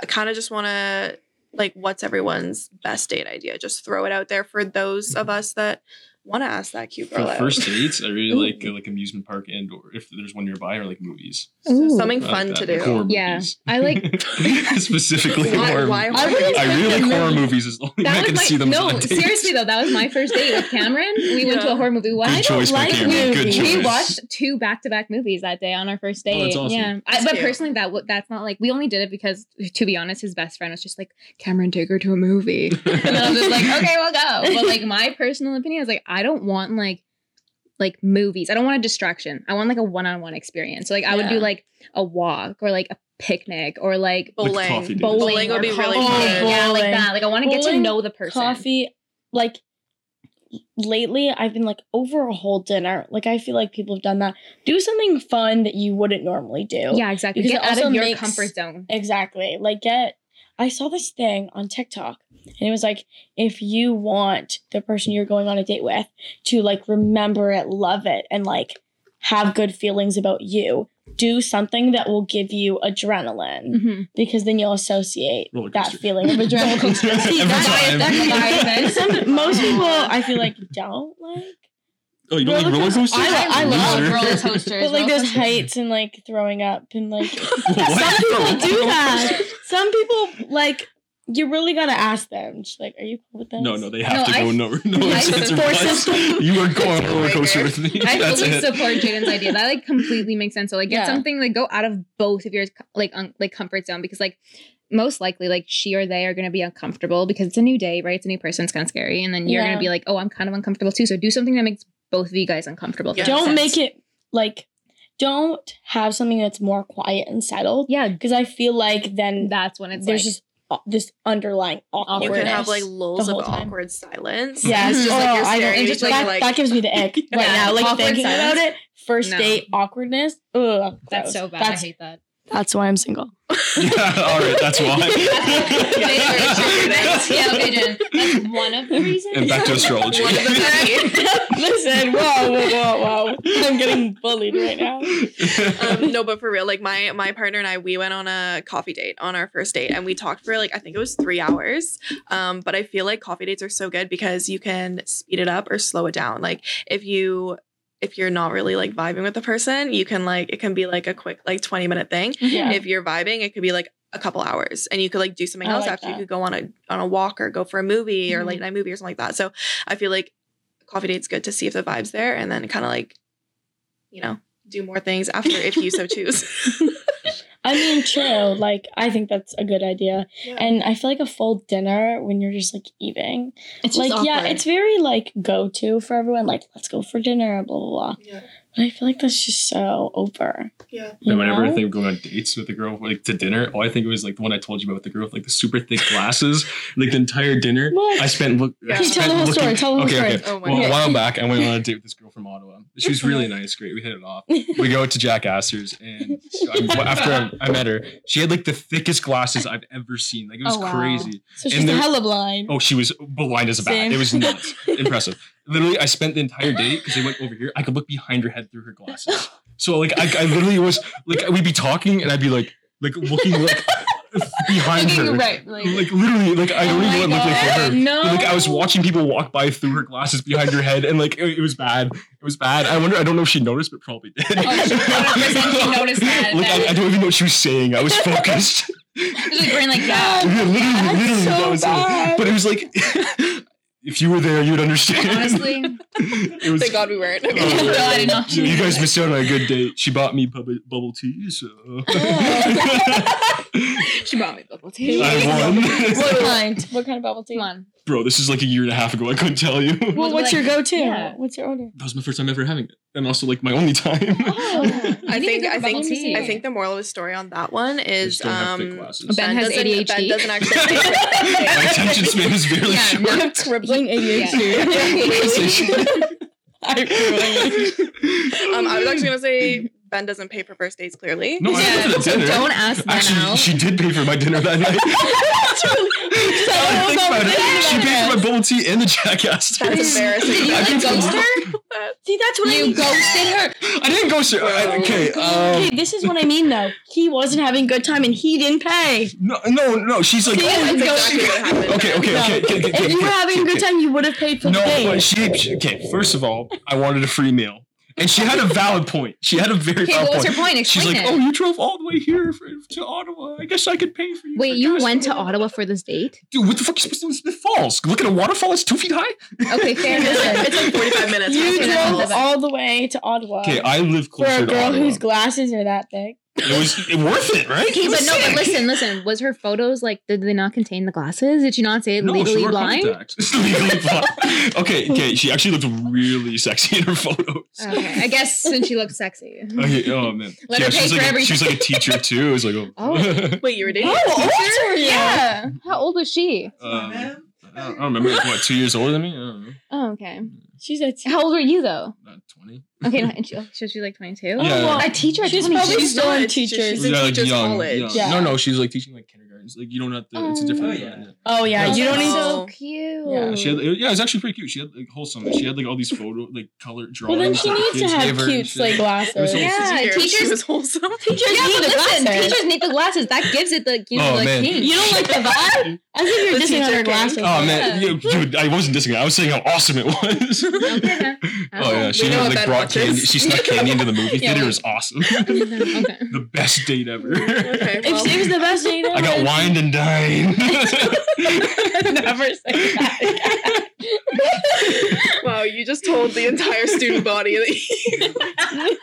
I kind of just want to like what's everyone's best date idea? Just throw it out there for those of us that want to ask that cute For girl the out. first dates, I really Ooh. like uh, like amusement park and or if there's one nearby or like movies. Ooh. something I like fun that. to do. Horror Yeah, movies. I like- [LAUGHS] [LAUGHS] specifically Why- horror. why movies. horror I wouldn't I really like horror movies as long as I That can was see them. no. on a. Seriously though, that was my first date with Cameron. We went to a horror movie. Why Good I don't choice by like Cameron. Good movies. choice. We watched two back-to-back movies that day on our first Oh, date. that's awesome. Yeah, I, but cute. personally, that w- that's not like we only did it because, to be honest, his best friend was just like Cameron, take her to a movie, and I was just like, [LAUGHS] okay, we'll go. But like my personal opinion is like I don't want like like movies. I don't want a distraction. I want like a one-on-one experience. So like I would do like a walk or like a picnic or like Like Bowling. coffee date. bowling, Bowling would or be really coffee. fun. Yeah, like that. Like I want to get to know the person. coffee like lately i've been like over a whole dinner like i feel like people have done that do something fun that you wouldn't normally do Yeah, exactly. Because Get out of your makes- comfort zone. exactly like get i saw this thing on tiktok and it was like if you want the person you're going on a date with to like remember it love it and like have good feelings about you do something that will give you adrenaline Mm-hmm. because then you'll associate Roller that feeling of adrenaline. [LAUGHS] See, Every that's- time. that's- [LAUGHS] some- most people, I feel like, don't like. Oh, you don't like Roller roller coaster- coasters? I- I love roller [LAUGHS] coasters. But like, there's heights and like throwing up and like. Some people do that. Some people like. You really gotta ask them. Just like, are you cool with this? No, no, they have No, to go. No, no, I it's, it's a force must. them. You are going on a roller coaster with me. I That's fully it. support Jaden's idea. That like completely makes sense. So like get Yeah. something like go out of both of your like un- like comfort zone because like most likely like she or they are gonna be uncomfortable because it's a new day, right? It's a new person. It's kind of scary, and then you're Yeah. gonna be like, oh, I'm kind of uncomfortable too. So do something that makes both of you guys uncomfortable. Yeah. Don't make it like. Don't have something that's more quiet and settled. Yeah, Because I feel like then that's when it's there's like, just this underlying You awkwardness. can have like lulls of time. awkward silence. Yeah, it's [LAUGHS] just like oh, you're I don't- staring and just each that, like that gives me the ick right [LAUGHS] Yeah, now. Like awkward thinking silence. about it, first No. date awkwardness. Ugh, that's gross. so bad. That's, I hate that. That's why I'm single. [LAUGHS] Yeah, all right, that's why. That's- [LAUGHS] yeah, okay, Jen. That's one of the reasons. And back to astrology. One of the [LAUGHS] Listen, whoa, whoa, whoa, whoa! I'm getting bullied right now. um, no, but for real, like my my partner and I, we went on a coffee date on our first date, and we talked for like I think it was three hours. Um, but I feel like coffee dates are so good because you can speed it up or slow it down. Like if you if you're not really like vibing with the person, you can like it can be like a quick like twenty minute thing. Yeah. If you're vibing, it could be like a couple hours, and you could like do something I else like after. You could go on a on a walk or go for a movie or Mhm. late night movie or something like that. So I feel like coffee date's good to see if the vibe's there, and then kind of like you know do more things after if you so choose. [LAUGHS] I mean, true. Like, I think that's a good idea. And I feel like a full dinner when you're just like eating, It's like, yeah, it's very like go to for everyone. Like, let's go for dinner, blah blah blah. yeah, But I feel like that's just so over. yeah. And whenever I know? think of going on dates with a girl, like to dinner, all I think of is like the one I told you about with the girl with like the super thick glasses. like the entire dinner, What? I spent look. Yeah. I Okay, tell the whole story, tell the whole okay, story. Okay, Oh my well, God. a while [LAUGHS] back, I went on a date with this girl from Ottawa. She was really nice, great. We hit it off. We go to Jack Astor's, and I, after I, I met her, she had like the thickest glasses I've ever seen. Like it was Oh, wow. crazy. So And she's there- hella blind. Oh, she was blind as a bat. Same. It was nuts. [LAUGHS] Impressive. Literally, I spent the entire day because they went over here. I could look behind her head through her glasses. So like, I, I literally was like, we'd be talking, and I'd be like, like looking like behind her. right. Like, Like literally, like I Oh don't even know what it looked like for her. No. But, like I was watching people walk by through her glasses behind her head, and like it, it was bad. It was bad. I wonder. I don't know if she noticed, but probably did. Oh, she 100% she [LAUGHS] noticed that, Like I, that- I don't even know what she was saying. I was focused. [LAUGHS] Just like brain like [LAUGHS] Yeah, that. literally, literally, so that was bad. it. But it was like, if you were there, you'd understand. Honestly, [LAUGHS] it was. Thank God we weren't. Oh, [LAUGHS] No, I didn't know. You, you guys missed out on a good date. She bought me bubble, bubble tea, so [LAUGHS] she bought me bubble tea. I won. What kind? What kind of bubble tea? Come on. Bro, this is like a year and a half ago. I couldn't tell you. Well, what's like- your go-to? yeah. What's your order? That was my first time ever having it, and also like my only time. Oh. [LAUGHS] I think I think tea. I think the moral of the story on that one is Just don't have thick um glasses. Ben has doesn't, ADHD. Ben doesn't actually [LAUGHS] my attention span is very Yeah, short. no. crippling ADHD. I um I was actually gonna say Ben doesn't pay for first dates. Clearly, No, I Yeah, paid the [LAUGHS] dinner. don't ask Ben Actually, out. she did pay for my dinner that night. [LAUGHS] Now [LAUGHS] I think about it, She paid for my bubble tea and the jackass. That's embarrassing. You I like ghost her? See, that's what I You mean. ghosted her. I didn't ghost sir. I- Okay. Okay, Um, this is what I mean though. He wasn't having a good time and he didn't pay. no, no, no. She's like. See, That's exactly what happened. Okay, okay, No. okay, okay, okay. If you were okay, having a good okay. time, you would have paid for No, the but date. she, she- okay. First of all, I wanted a free meal, and she had a valid [LAUGHS] point. She had a very Okay, valid what was point. her point? She's like, oh, it. "Oh, you drove all the way here for, to Ottawa. I guess I could pay for you." Wait, for you went to. Ottawa for this date? Dude, what the fuck are you supposed to do in Smith Falls? Look at a waterfall that's two feet high. Okay, fair. [LAUGHS] It's like [LAUGHS] 45 minutes. You drove drove all the way to Ottawa Okay, I live for a girl whose glasses are that big. It was it worth it, right? Okay, It was but no, but listen, listen. Was her photos like? Did they not contain the glasses? Did you not say No, legally wore blind? [LAUGHS] legally blind. Okay, okay. She actually looked really sexy in her photos. Okay, I guess since she looked sexy. Okay, oh man. Let yeah, her pay she's for like a, everything. she's like a teacher too. It was like, oh. [LAUGHS] Oh. Wait, you were dating? How a old teacher? were? Yeah. How old was she? Um, I don't remember. Like, what, two years older than me? I don't know. Oh, okay. She's a t- How old were you though? Not 20. Okay, no, and she, oh, so she's like 22. Yeah. Oh, well, I teach her. at She's 22. probably still in not. She's- teachers. she's in teachers college. Yeah. No, no, she's like teaching like kindergarten. Like you don't have to. It's a oh, different. Oh, yeah. Oh yeah, Yeah. you don't need to. Oh. so cute. Yeah, She had, it- yeah, it was actually pretty cute. She had like wholesome. She had like all these photo, like color drawings. Well, then she needs to kids have gave her and cute shit. It was glasses. Yeah, Did teachers- She was wholesome. [LAUGHS] Teachers Yeah, need the glasses. teachers need the glasses. That gives it the you know Oh, the man. king. You don't like the [LAUGHS] vibe? I think you're dissing on teacher her king. glasses. Oh man, you, dude, I wasn't dissing. it. I was saying how awesome it was. [LAUGHS] Okay. oh yeah, uh-huh. she We know had, like brought watches. candy. She snuck [LAUGHS] candy into the movie Yeah, theater. It was awesome. [LAUGHS] okay. the best date ever. Okay, If well, she was the best date ever, I got wined and dined. Never say that again. wow, you just told the entire student body that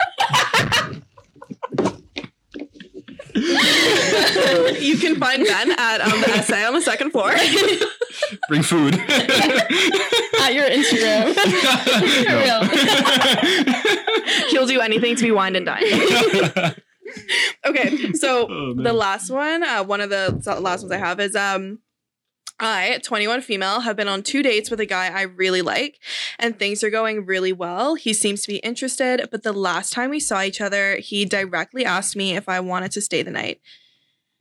you can find Ben at um, the SA on the second floor. [LAUGHS] Bring food. [LAUGHS] At your Instagram. [LAUGHS] No. He'll do anything to be wined and dined. Okay, so Oh, the last one, uh, one of the last ones I have is um I, 21 female, have been on two dates with a guy I really like, and things are going really well. He seems to be interested, but the last time we saw each other, he directly asked me if I wanted to stay the night.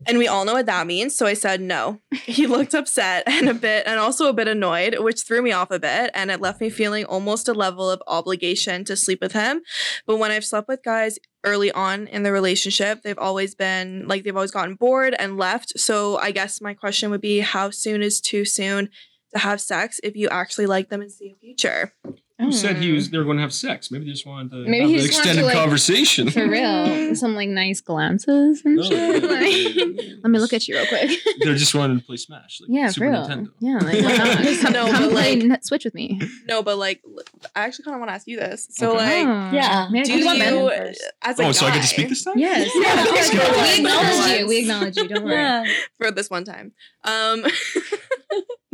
And we all know what that means, so I said no. [LAUGHS] He looked upset and a bit, and also a bit annoyed, which threw me off a bit, and it left me feeling almost a level of obligation to sleep with him. But when I've slept with guys early on in the relationship, they've always been like they've always gotten bored and left. So I guess my question would be how soon is too soon to have sex if you actually like them and see a future? Who said he was? They were going to have sex. Maybe they just wanted to Maybe have an just wanted to, extended like, conversation. For real. [LAUGHS] Some like nice glances and No, shit. yeah. Like, [LAUGHS] let me look at you real quick. [LAUGHS] They're just wanting to play Smash. Like yeah, Super for real. Nintendo. Yeah, like why not? Come, No, come but, play like- Switch with me. No, but like I actually kind of want to ask you this. So Okay. like, Oh. yeah. Maybe do I you want Ben in first. as a Oh, so I get to speak this time? Yes. Yeah, Yeah, we acknowledge you. We acknowledge you. Don't worry. Yeah. for this one time? Um,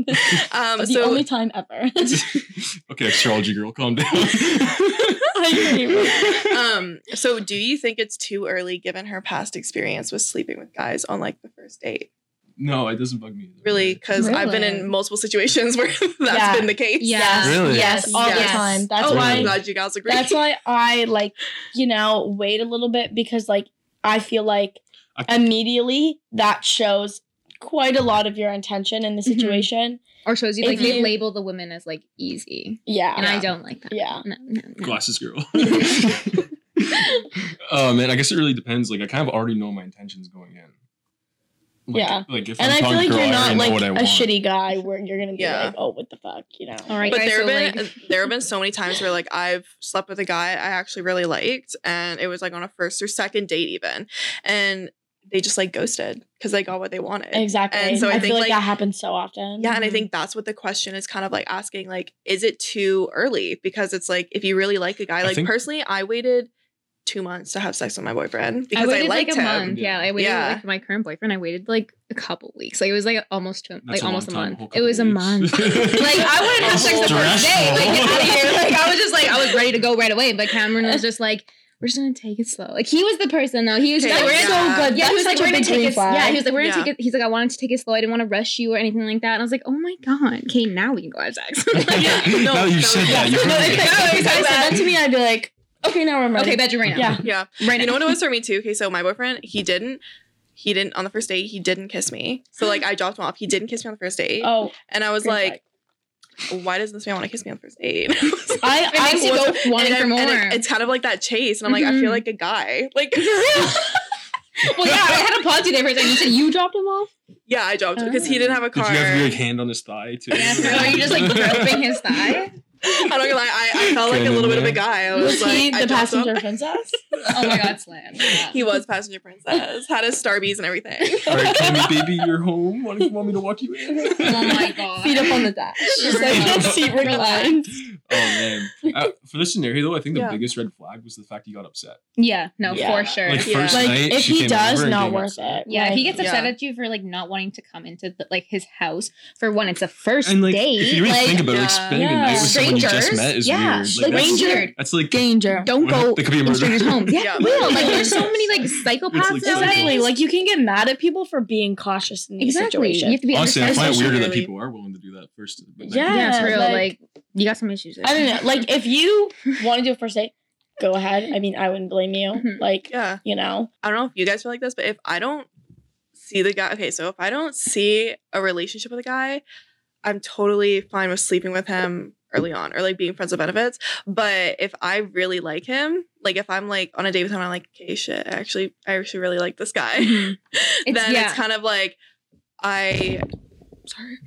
[LAUGHS] um, the so only time ever. [LAUGHS] okay, astrology girl, calm down. [LAUGHS] I agree. um, so do you think it's too early given her past experience with sleeping with guys on like the first date? no, it doesn't bug me. either. Really, because I've been in multiple situations where that's Yeah. been the case. Yes, Really? Yes, all Yes. the time. That's oh, why. I'm glad you guys agree. That's why I like, you know, wait a little bit because like I feel like I- immediately that shows quite a lot of your intention in the Mhm. situation. Or shows you like If they you- label the women as like easy. Yeah. And I don't like that. Yeah. No, no, no. Glasses girl. [LAUGHS] [LAUGHS] oh man, I guess it really depends. Like I kind of already know my intentions going in. Like, Yeah. Like if and I'm I feel like girl, you're not like what I a want. shitty guy where you're gonna be Yeah. like, oh, what the fuck, you know? All right, but guys, there so, have been like- [LAUGHS] there have been so many times where like I've slept with a guy I actually really liked, and it was like on a first or second date even, and they just like ghosted because they got what they wanted. Exactly. And so I I, think, feel like, like- that happens so often. Yeah, and I Mhm. think that's what the question is kind of like asking like is it too early because it's like if you really like a guy I like think- personally I waited 2 months to have sex with my boyfriend because I, waited liked like a him. month. Yeah, I waited Yeah. like my current boyfriend. I waited like a couple weeks. Like it was like almost two, That's like a almost a time, a month. whole It was a month. like I wouldn't have sex the first day. Like get out of here. Like I was just like I was ready to go right away. But Cameron was just like. We're just gonna take it slow. Like he was the person though. He was Okay, like, we're yeah. so good. Yeah, he was like, we're gonna take it. flag. Yeah, he was like, we're gonna Yeah. take it. He's like, I wanted to take it slow. I didn't want to rush you or anything like that. And I was like, oh my god. Okay, now we can go have sex. [LAUGHS] Like, Yeah. [LAUGHS] No, now that you no, said that, you're no, if, if, if said that to me, I'd be like, Okay, now I'm ready. Okay, bedroom right now. Yeah. Yeah. Right You know what it was for me too? Okay, so my boyfriend, he didn't he didn't on the first date, he didn't kiss me. So like [GASPS] I dropped him off. He didn't kiss me on the first date. Oh, and I was like, why does this man want to kiss me on the first date? [LAUGHS] I, It makes I go wanting And for I- more. and it- it's kind of like that chase. And I'm like, I feel Mhm. like a guy. Like [LAUGHS] [LAUGHS] well, yeah, I had to pause you there for a second. You said you dropped him off. Yeah, I dropped him because he didn't have a car. Did car. you have your like, hand on his thigh too? Yeah, for Are you just like groping his thigh? I'm not gonna lie, I, I felt like a little bit of a guy. I was, was like, he I the dropped him. passenger princess? [LAUGHS] Oh my god, slam. Yeah. He was passenger princess. Had his starbies and everything. All right, Cammy, baby, you're home. What do you want me to walk you in? [LAUGHS] Oh my [LAUGHS] god. Feet up on the dash. Just like Relax. seat reclined. Oh man! Uh, for this scenario, though, I think the Yeah. biggest red flag was the fact he got upset. Yeah, no, Yeah. for sure. Like Yeah. first Like night, if he does, not worth upset. it. yeah, Like, if he gets upset Yeah. at you for like not wanting to come into the, like his house for one, it's a first And like, date. if you really like, think about it, like yeah. spending a night with someone you just met is Yeah, weird. like, that's, stranger. that's like danger. [LAUGHS] don't go There could be a in murder. strangers' homes. [LAUGHS] Yeah, Yeah. real. Like there's so [LAUGHS] many like psychopaths like- nowadays. Exactly. Like you can get mad at people for being cautious in these exactly. You have to be Honestly, I find it Especially weirder that people are willing to do that first. but, like, Yeah. yeah, it's real. like- Like, you got some issues. There. I don't know. Like if you want to do a first date, go ahead. I mean, I wouldn't blame you. Mhm. Like yeah. you know, I don't know if you guys feel like this, but if I don't see the guy, okay, so if I don't see a relationship with a guy, I'm totally fine with sleeping with him early on or like being friends with benefits. But if I really like him, like if I'm like on a date with him, I'm like, okay, shit, I actually, I actually really like this guy. Mhm. [LAUGHS] It's- then yeah. it's kind of like, I, sorry.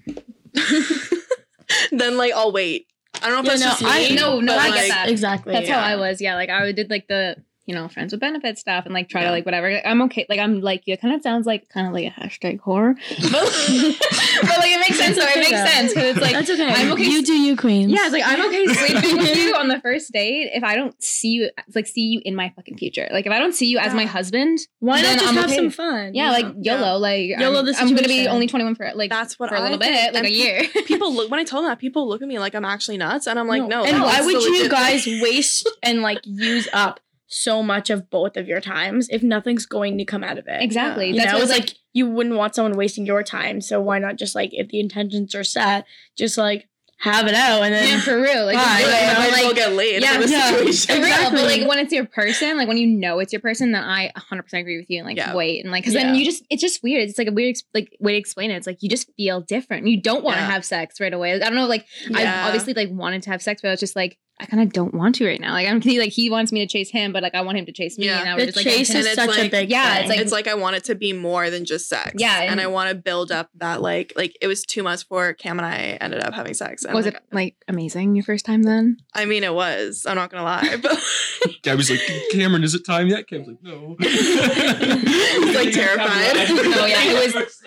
[LAUGHS] then like I'll wait. I don't know if Yeah, that's no, just I- me. no, no, but, I get that. exactly. That's Yeah. how I was. Yeah, like I would did like the you know friends with benefits stuff and like try Yeah. to like whatever. Like, I'm okay. Like I'm like it kind of sounds like kind of like a hashtag horror, [LAUGHS] but, [LAUGHS] but like it makes sense. though. it makes Yeah. sense because it's like That's okay. I'm okay You do you, queens. yeah, it's like I'm okay [LAUGHS] sleeping with you on the first date if I don't see you like see you in my fucking future. Like if I don't see you as my husband, Why not just I'm have okay. some fun? yeah, like. YOLO, like YOLO I'm, I'm gonna be only 21 for like That's what for a I little think. bit, like And a year. people look when I tell them that people look at me like I'm actually nuts, and I'm like, no. And why would you guys waste and like use up so much of both of your times if nothing's going to come out of it? exactly. You That's know, what it's it's like, you wouldn't want someone wasting your time. So why not just like if the intentions are set, just like have it out and then yeah, for real. Like, Bye. just do it. Yeah, I But, might as well like get laid yeah, for this yeah. situation. For real, but like when it's your person, like when you know it's your person, then I 100 percent agree with you and like Yeah. wait and like because Yeah. then you just it's just weird. It's like a weird like way to explain it. It's like you just feel different. You don't want to Yeah. have sex right away. I don't know. Like Yeah. I obviously like wanted to have sex, but I was just like I kind of don't want to right now. Like I'm he, like he wants me to chase him, but like I want him to chase me. Yeah. And I the just chase and is it's such a like- big yeah, thing. it's like- it's like I want it to be more than just sex. Yeah, and, and- I want to build up that like like it was too much for Cam and I ended up having sex. And was like, it like amazing your first time then? I mean, it was. I'm not gonna lie, but [LAUGHS] Gabby's like, Cameron, is it time yet? Cam's like, no. [LAUGHS] He's, like, terrified. [LAUGHS] Oh, yeah, it was.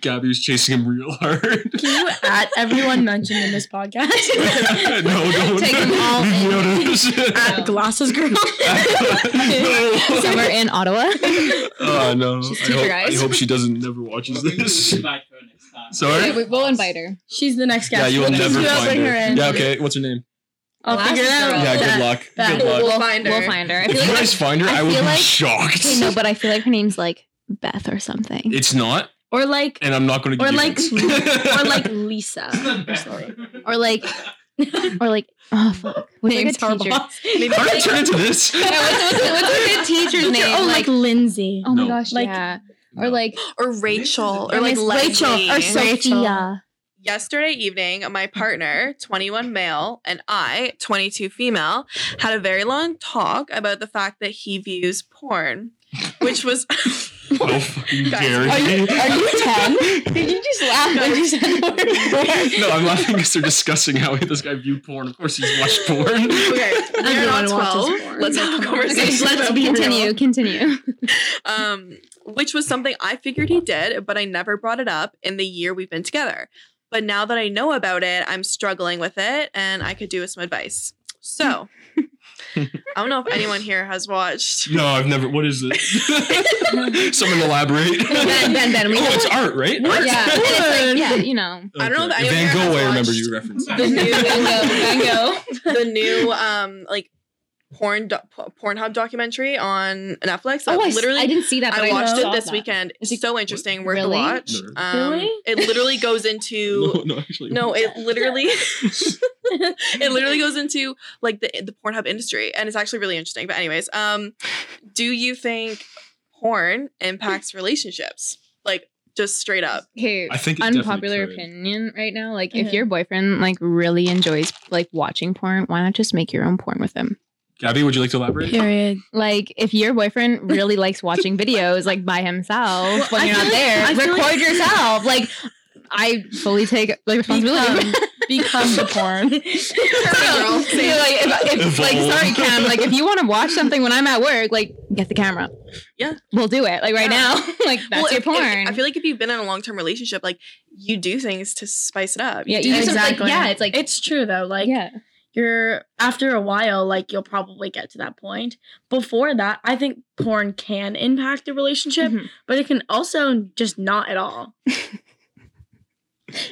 Gabby was chasing him real hard. Can you at everyone mentioned in this podcast? [LAUGHS] no, don't. [LAUGHS] Take them all in. Notice. [LAUGHS] at glasses girl. no. Somewhere in Ottawa. Oh no! She's I hope. I hope she doesn't never watches this. Sorry. We- we'll invite her. She's the next guest. Yeah, you will We'll never just find bring her. in. Yeah, okay. What's her name? I'll Glasses figure it out. girl. Yeah, Bet. good luck. Bet. Good luck. We'll find her. We'll find her. I If feel you like guys find her, I, I would feel be like- shocked. Okay, no, but I feel like her name's like Beth or something. It's not, Or like, and I'm not going to or give like, you [LAUGHS] or like [LAUGHS] Lisa. Sorry. or like, [LAUGHS] or like, oh fuck, what's like a Names are teacher? boss. maybe I'm gonna turn into this. Yeah, what's, what's, what's a good teacher's name? Oh, like, Lindsay. oh my No. gosh, Like- yeah. Or like or Rachel or like Miss Rachel Rachel or Sophia. Yesterday evening, my partner, 21 male, and I, 22 female, had a very long talk about the fact that he views porn, which was [LAUGHS] Oh, fucking Guys, Gary. Are you, are you 10? [LAUGHS] Did you just laugh when you said the word porn? [LAUGHS] no, I'm laughing because they're discussing how this guy viewed porn. Of course, he's watched porn. okay. We're not watches 12. porn. Let's have a Like, come on. conversation. Okay, let's be porn. continue, continue. um, which was something I figured he did, but I never brought it up in the year we've been together. But now that I know about it, I'm struggling with it, and I could do with some advice. So, I don't know if anyone here has watched. No, I've never. What is it? [LAUGHS] Someone elaborate. Ben, Ben, Ben, we oh, know it's what- art, right? Yeah, and it's like, yeah, [LAUGHS] you know. I don't know if Okay. anyone Van here Gogh. has I remember watched you referenced. The new, Van Gogh, Van Gogh. [LAUGHS] the new, um, like porn do- Pornhub documentary on Netflix. Oh, I, literally I didn't see that. I I watched saw it this that. weekend. It's it- so interesting. Worth Really? the watch. No. Um, Really? It literally goes into [LAUGHS] no, no, actually. no. It [LAUGHS] literally [LAUGHS] it literally goes into like the the Pornhub industry, and it's actually really interesting. But anyways, um, do you think porn impacts relationships? Like just straight up. Okay, I think unpopular opinion right now. Like, Mhm. if your boyfriend like really enjoys like watching porn, why not just make your own porn with him? Gabby, would you like to elaborate? Period. Like, if your boyfriend really likes watching [LAUGHS] videos like by himself Well, when I you're not like- there, I record like- yourself. Like, I fully take like responsibility. Become, [LAUGHS] become the porn. girl. [LAUGHS] Yeah, like, if, if, like, sorry, Cam. Like, if you want to watch something when I'm at work, like, get the camera. Yeah. we'll do it. Like right Yeah. now, like that's Well, your if- if- porn. I feel like if you've been in a long term relationship, like you do things to spice it up. yeah, do you do Exactly. Like, yeah, it's like It's true though. Like yeah. You're after a while, like you'll probably get to that point. Before that, I think porn can impact the relationship, Mhm. but it can also just not at all. [LAUGHS]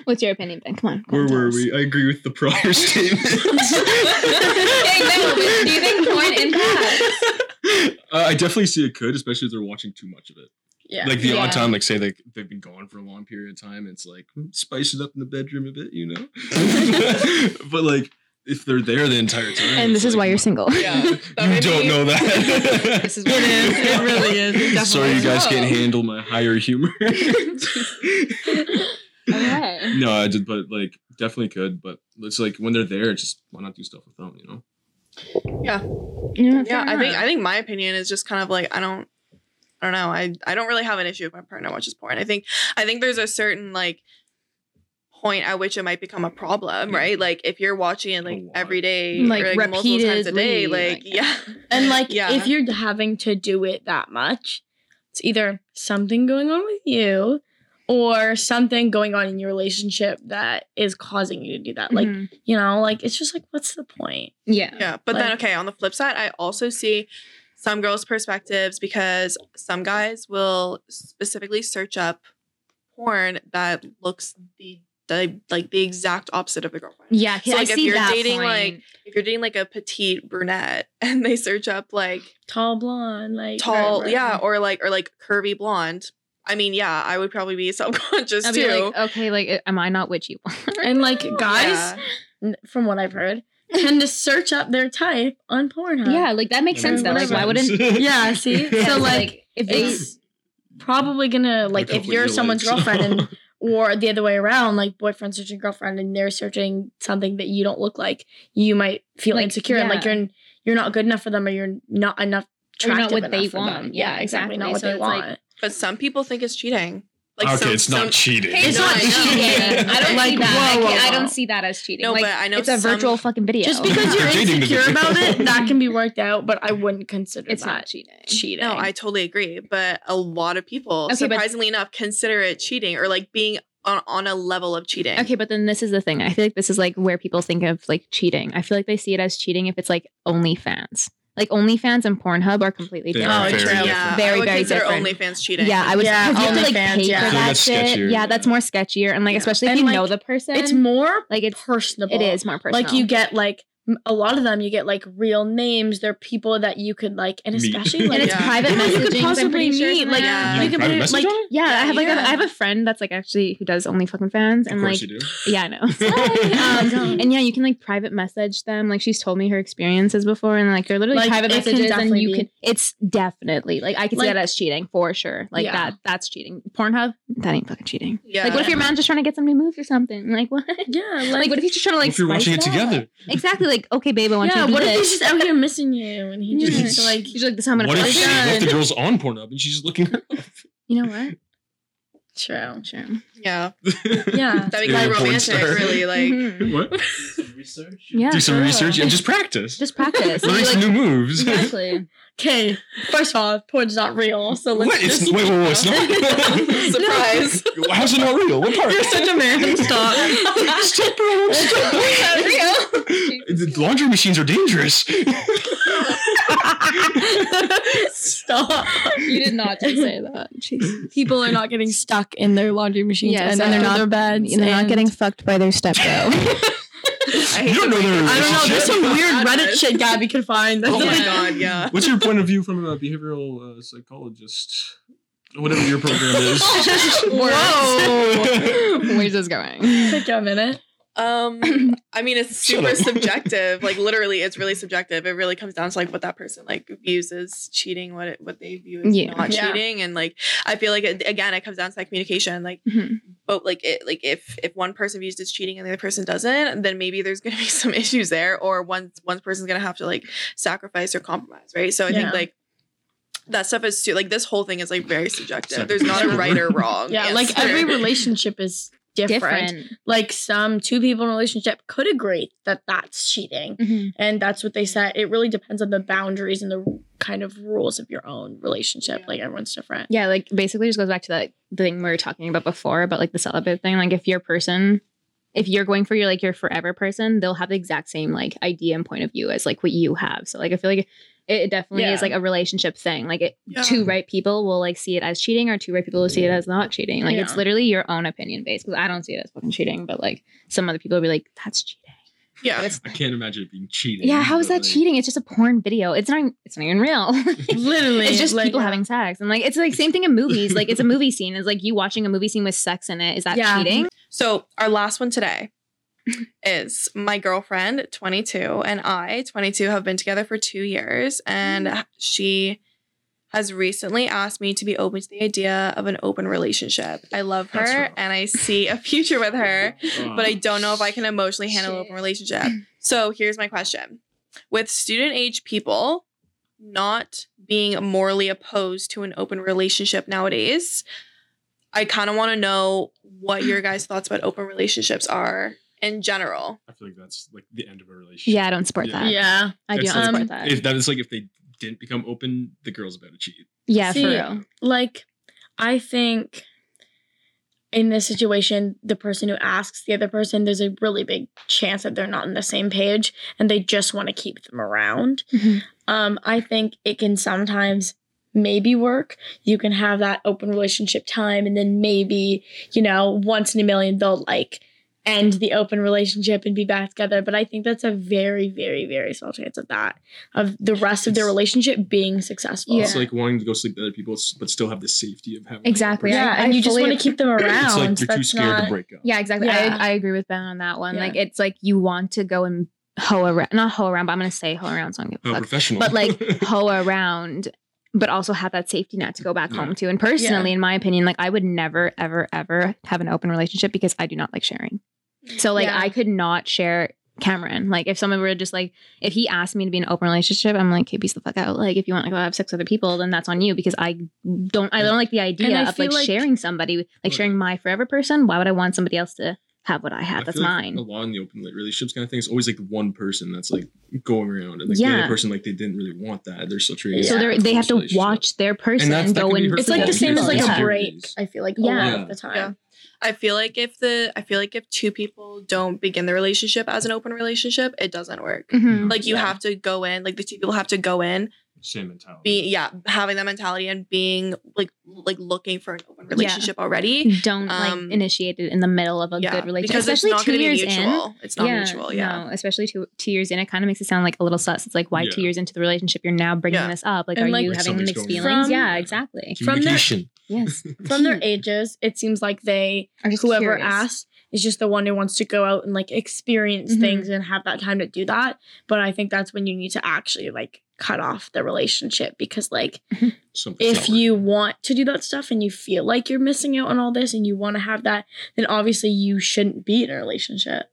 What's your opinion, Ben? Come on. come Where on, were us. we? I agree with the prior [LAUGHS] statement. Okay, no, but do you think porn impacts? Uh, I definitely see it could, especially if they're watching too much of it. Yeah. Like the Yeah. odd time, like say they they've been gone for a long period of time, it's like hmm, spice it up in the bedroom a bit, you know. [LAUGHS] but like if they're there the entire time, And this is like, why you're single. Yeah. [LAUGHS] you don't know that. [LAUGHS] This is It is. [LAUGHS] It really is. It Sorry, you guys is. can't oh. handle my higher humor. Okay. no, I did, but like definitely could. But it's like when they're there, just why not do stuff with them? You know. Yeah, yeah, I think I think my opinion is just kind of like I don't I don't know. I I don't really have an issue if my partner watches porn. I think I think there's a certain like point at which it might become a problem, Yeah. right? Like if you're watching it like every day, Like, or, like multiple times a day, like, like- yeah. [LAUGHS] And like Yeah. if you're having to do it that much, it's either something going on with you or something going on in your relationship that is causing you to do that. Like, Mhm. you know, like it's just like what's the point? yeah, Yeah, but then okay, on the flip side, I also see some girls' perspectives because some guys will specifically search up porn that looks the, the like the exact opposite of the girlfriend. yeah. So, like, I if see you're that dating, point. like, If you're dating like a petite brunette [LAUGHS] and they search up like [GASPS] Tall blonde, like tall, whatever. yeah, or like or like curvy blonde, I mean, yeah, I would probably be [LAUGHS] subconscious I'll too. be like, okay, like, am I not witchy? And like [LAUGHS] guys, Yeah. from what I've heard, tend to search up their type on Pornhub. yeah, like that makes sense. Though, like, why wouldn't? Yeah, see? Yeah, So like if they it's probably gonna like if you're someone's like, so- girlfriend and or the other way around, like boyfriend searching girlfriend and they're searching something that you don't look like, you might feel Like, insecure and like you're you're not good enough for them or you're not enough Or not what enough they for want. them. Yeah, exactly. Not exactly. what they it's like- want. but some people think it's cheating. Like okay, some, it's some, not cheating. Hey, It's no, not cheating. I don't Like, see that. I, whoa, can't- I don't see that as cheating. No, like, but I know it's a virtual fucking video. Just because you're [LAUGHS] insecure about it, that can be worked out, but I wouldn't consider it's that not cheating. cheating. No, I totally agree. But a lot of people, Okay, but- surprisingly enough, consider it cheating or like being on, on a level of cheating. Okay, but then this is the thing. I feel like this is like where people think of like cheating. I feel like they see it as cheating if it's like OnlyFans. Like OnlyFans and Pornhub are completely They different. are Oh, very true. Yeah, Very, I very consider different. OnlyFans cheating. Yeah, I would. Yeah, you have to like OnlyFans, pay yeah. For feel that that's shit. sketchier. Yeah, that's more sketchier, and like Yeah. especially if And, you like, know the person, it's more like it's personable. it is more personal. Like you get like m- a lot of them, you get like real names. They're people that you could like, and Meet. especially like and it's Yeah. private people you could possibly pretty sure, meet. Like? Yeah. You you can could private put, like on? Yeah, I have like Yeah. a, I have a friend that's like actually who does only fucking fans, Of and course like you do. yeah, I know. [LAUGHS] Oh, um, and yeah, you can like private message them. Like she's told me her experiences before, and like they're literally Like, private messages, and you be. can. It's definitely like I can see that as cheating for sure. Like Yeah. that, that's cheating. Pornhub, that ain't fucking cheating. Yeah. Like, what if your man's just trying to get some new moves or something? Like what? yeah, like, [LAUGHS] Like, what if he's just trying to like? If you're watching it together? Exactly. Like, okay, babe, I want yeah, you to what do if this. he's just out here missing you and he just Yeah. needs to like He's like, this is how I'm gonna. What if, she, you. what if the done. girl's on Pornhub and she's just looking her up? You know what? [LAUGHS] true. Sure. yeah, [LAUGHS] Yeah. that makes Yeah, it porn romantic, star. really. Like, Mhm. what? [LAUGHS] research. Yeah. Do some sure. research and just practice. Just practice. Learn Like, some new moves. exactly. Okay, first of all, porn's not real, so let's What? It's, just. wait, wait, wait, it's not. [LAUGHS] surprise. How's it not real? What part? You're such a man. Stop. [LAUGHS] Stop, bro. Stop. The laundry machines are dangerous. Stop. You did not just say that. Jeez. People are not getting stuck in their laundry machines Yes, and and they're under not- their beds. They're not getting fucked by their step bro. [LAUGHS] I You don't know break their it. I don't know. There's some [LAUGHS] weird Reddit shit Gabby could find. Oh my Like- god, yeah. What's your point of view from a behavioral uh, psychologist? Whatever your program is. [LAUGHS] [LAUGHS] Whoa. Where's this going? Take a minute. Um, [CLEARS THROAT] I mean, it's super [LAUGHS] subjective. Like literally, it's really subjective. It really comes down to like what that person like views as cheating, what it, what they view as Yeah. not Yeah. cheating, and like I feel like it, again, it comes down to that communication. Like, Mhm. but like it, like if if one person views it as cheating and the other person doesn't, then maybe there's gonna be [LAUGHS] some issues there, or one one person's gonna have to like sacrifice or compromise, right? So I Yeah. think like. That stuff is too, like this whole thing is like very subjective. There's not a right or wrong. [LAUGHS] Yeah, like every relationship is different. Different. Like some two people in a relationship could agree that that's cheating. Mhm. And that's what they said. It really depends on the boundaries and the kind of rules of your own relationship. Yeah. Like everyone's different. Yeah, like basically just goes back to that thing we were talking about before about like the celibate thing. Like if your person, if you're going for your like your forever person, they'll have the exact same like idea and point of view as like what you have. So like I feel like it, it definitely is like a relationship thing. Like it, Yeah. two right people will like see it as cheating, or two right people will see it as not cheating. Like it's literally your own opinion based. Because I don't see it as fucking cheating, but like some other people will be like, that's cheating. yeah. I can't imagine it being cheating. Yeah, how is that like, cheating? It's just a porn video. It's not. It's not even real. [LAUGHS] Literally. it's just like, people yeah. having sex, and like it's like same thing in movies. Like it's a [LAUGHS] movie scene. It's like you watching a movie scene with sex in it. Is that Yeah. cheating? So our last one today is my girlfriend, 22, and I, 22, have been together for two years, and she has recently asked me to be open to the idea of an open relationship. I love her and I see a future with her, [LAUGHS] but I don't know if I can emotionally handle an open relationship. So here's my question: With student age people not being morally opposed to an open relationship nowadays, I kind of want to know what your guys' thoughts about open relationships are in general. I feel like that's like the end of a relationship. Yeah, I don't support Yeah. that. Yeah. I do not like- support that. If that is like if they didn't become open, the girl's about to cheat. yeah, See, for real. Like, I think in this situation, the person who asks the other person, there's a really big chance that they're not on the same page and they just want to keep them around. Mhm. Um, I think it can sometimes maybe work. You can have that open relationship time, and then maybe, you know, once in a million, they'll like end the open relationship and be back together. But I think that's a very, very, very small chance of that, of the rest of their relationship being successful. Yeah. It's like wanting to go sleep with other people, but still have the safety of having Exactly. Yeah, I- and I you just want to keep them around. [CLEARS THROAT] It's like you're too scared not- to break up. Yeah, exactly. Yeah. I, I agree with Ben on that one. Yeah. Like it's like you want to go and hoe around, not hoe around, but I'm gonna say hoe around, so I don't give a Oh, professional. But like [LAUGHS] hoe around, but also have that safety net to go back Yeah. home to. And personally, in my opinion, like I would never, ever, ever have an open relationship because I do not like sharing. So like Yeah. I could not share Cameron. Like if someone were just like, if he asked me to be in an open relationship, I'm like, okay, peace the fuck out. Like if you want to go have sex with other people, then that's on you because I don't, I don't like the idea I of like, like- sharing somebody, like sharing my forever person. Why would I want somebody else to have what I I have? That's feel like mine. A lot in the open like, relationships kind of thing. It's always like one person that's like going around, and like the other person like they didn't really want that. They're still treating. it So they're, they have to watch their person that's- that go and It's like the same as like a break. I feel like a Yeah. lot of the time. Yeah. I feel like if the I feel like if two people don't begin the relationship as an open relationship, it doesn't work. Mhm. Like you Yeah. have to go in, like the two people have to go in, Same mentality. be yeah, having that mentality and being like like looking for an open relationship already. don't like Um, initiate it in the middle of a Yeah, good relationship, because especially it's not two going to be years in. It's not mutual. Yeah. no, especially two two years in, it kind of makes it sound like a little sus. It's like why two years into the relationship you're now bringing Yeah. this up? Like, And, are like- you Like having mixed feelings? From- yeah, exactly. from their- Communication. Yes, [LAUGHS] From their ages, it seems like they whoever curious. asks is just the one who wants to go out and like experience Mhm. things and have that time to do that. But I think that's when you need to actually like cut off the relationship because like Something's if not you want to do that stuff and you feel like you're missing out on all this and you want to have that, then obviously you shouldn't be in a relationship.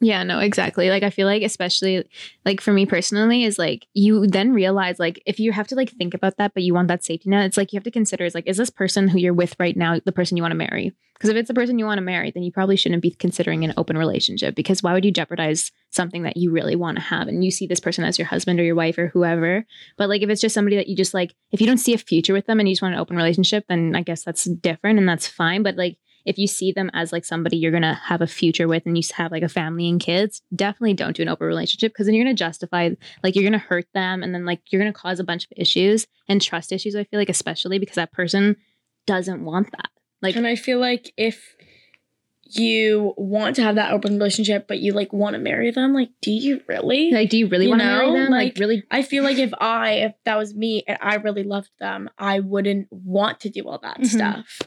Yeah, no, exactly. Like I feel like especially like for me personally is like you then realize like if you have to like think about that but you want that safety net, it's like you have to consider is like is this person who you're with right now the person you want to marry? Because if it's the person you want to marry, then you probably shouldn't be considering an open relationship because why would you jeopardize something that you really want to have and you see this person as your husband or your wife or whoever? But like if it's just somebody that you just like if you don't see a future with them and you just want an open relationship, then I guess that's different and that's fine, but like if you see them as like somebody you're gonna have a future with and you have like a family and kids, definitely don't do an open relationship because then you're gonna justify like you're gonna hurt them and then like you're gonna cause a bunch of issues and trust issues. I feel like especially because that person doesn't want that. Like and I feel like if you want to have that open relationship, but you like want to marry them. Like, do you really? Like, do you really want to marry them? Like, like- really? I feel like if I, if that was me and I really loved them, I wouldn't want to do all that Mhm. stuff.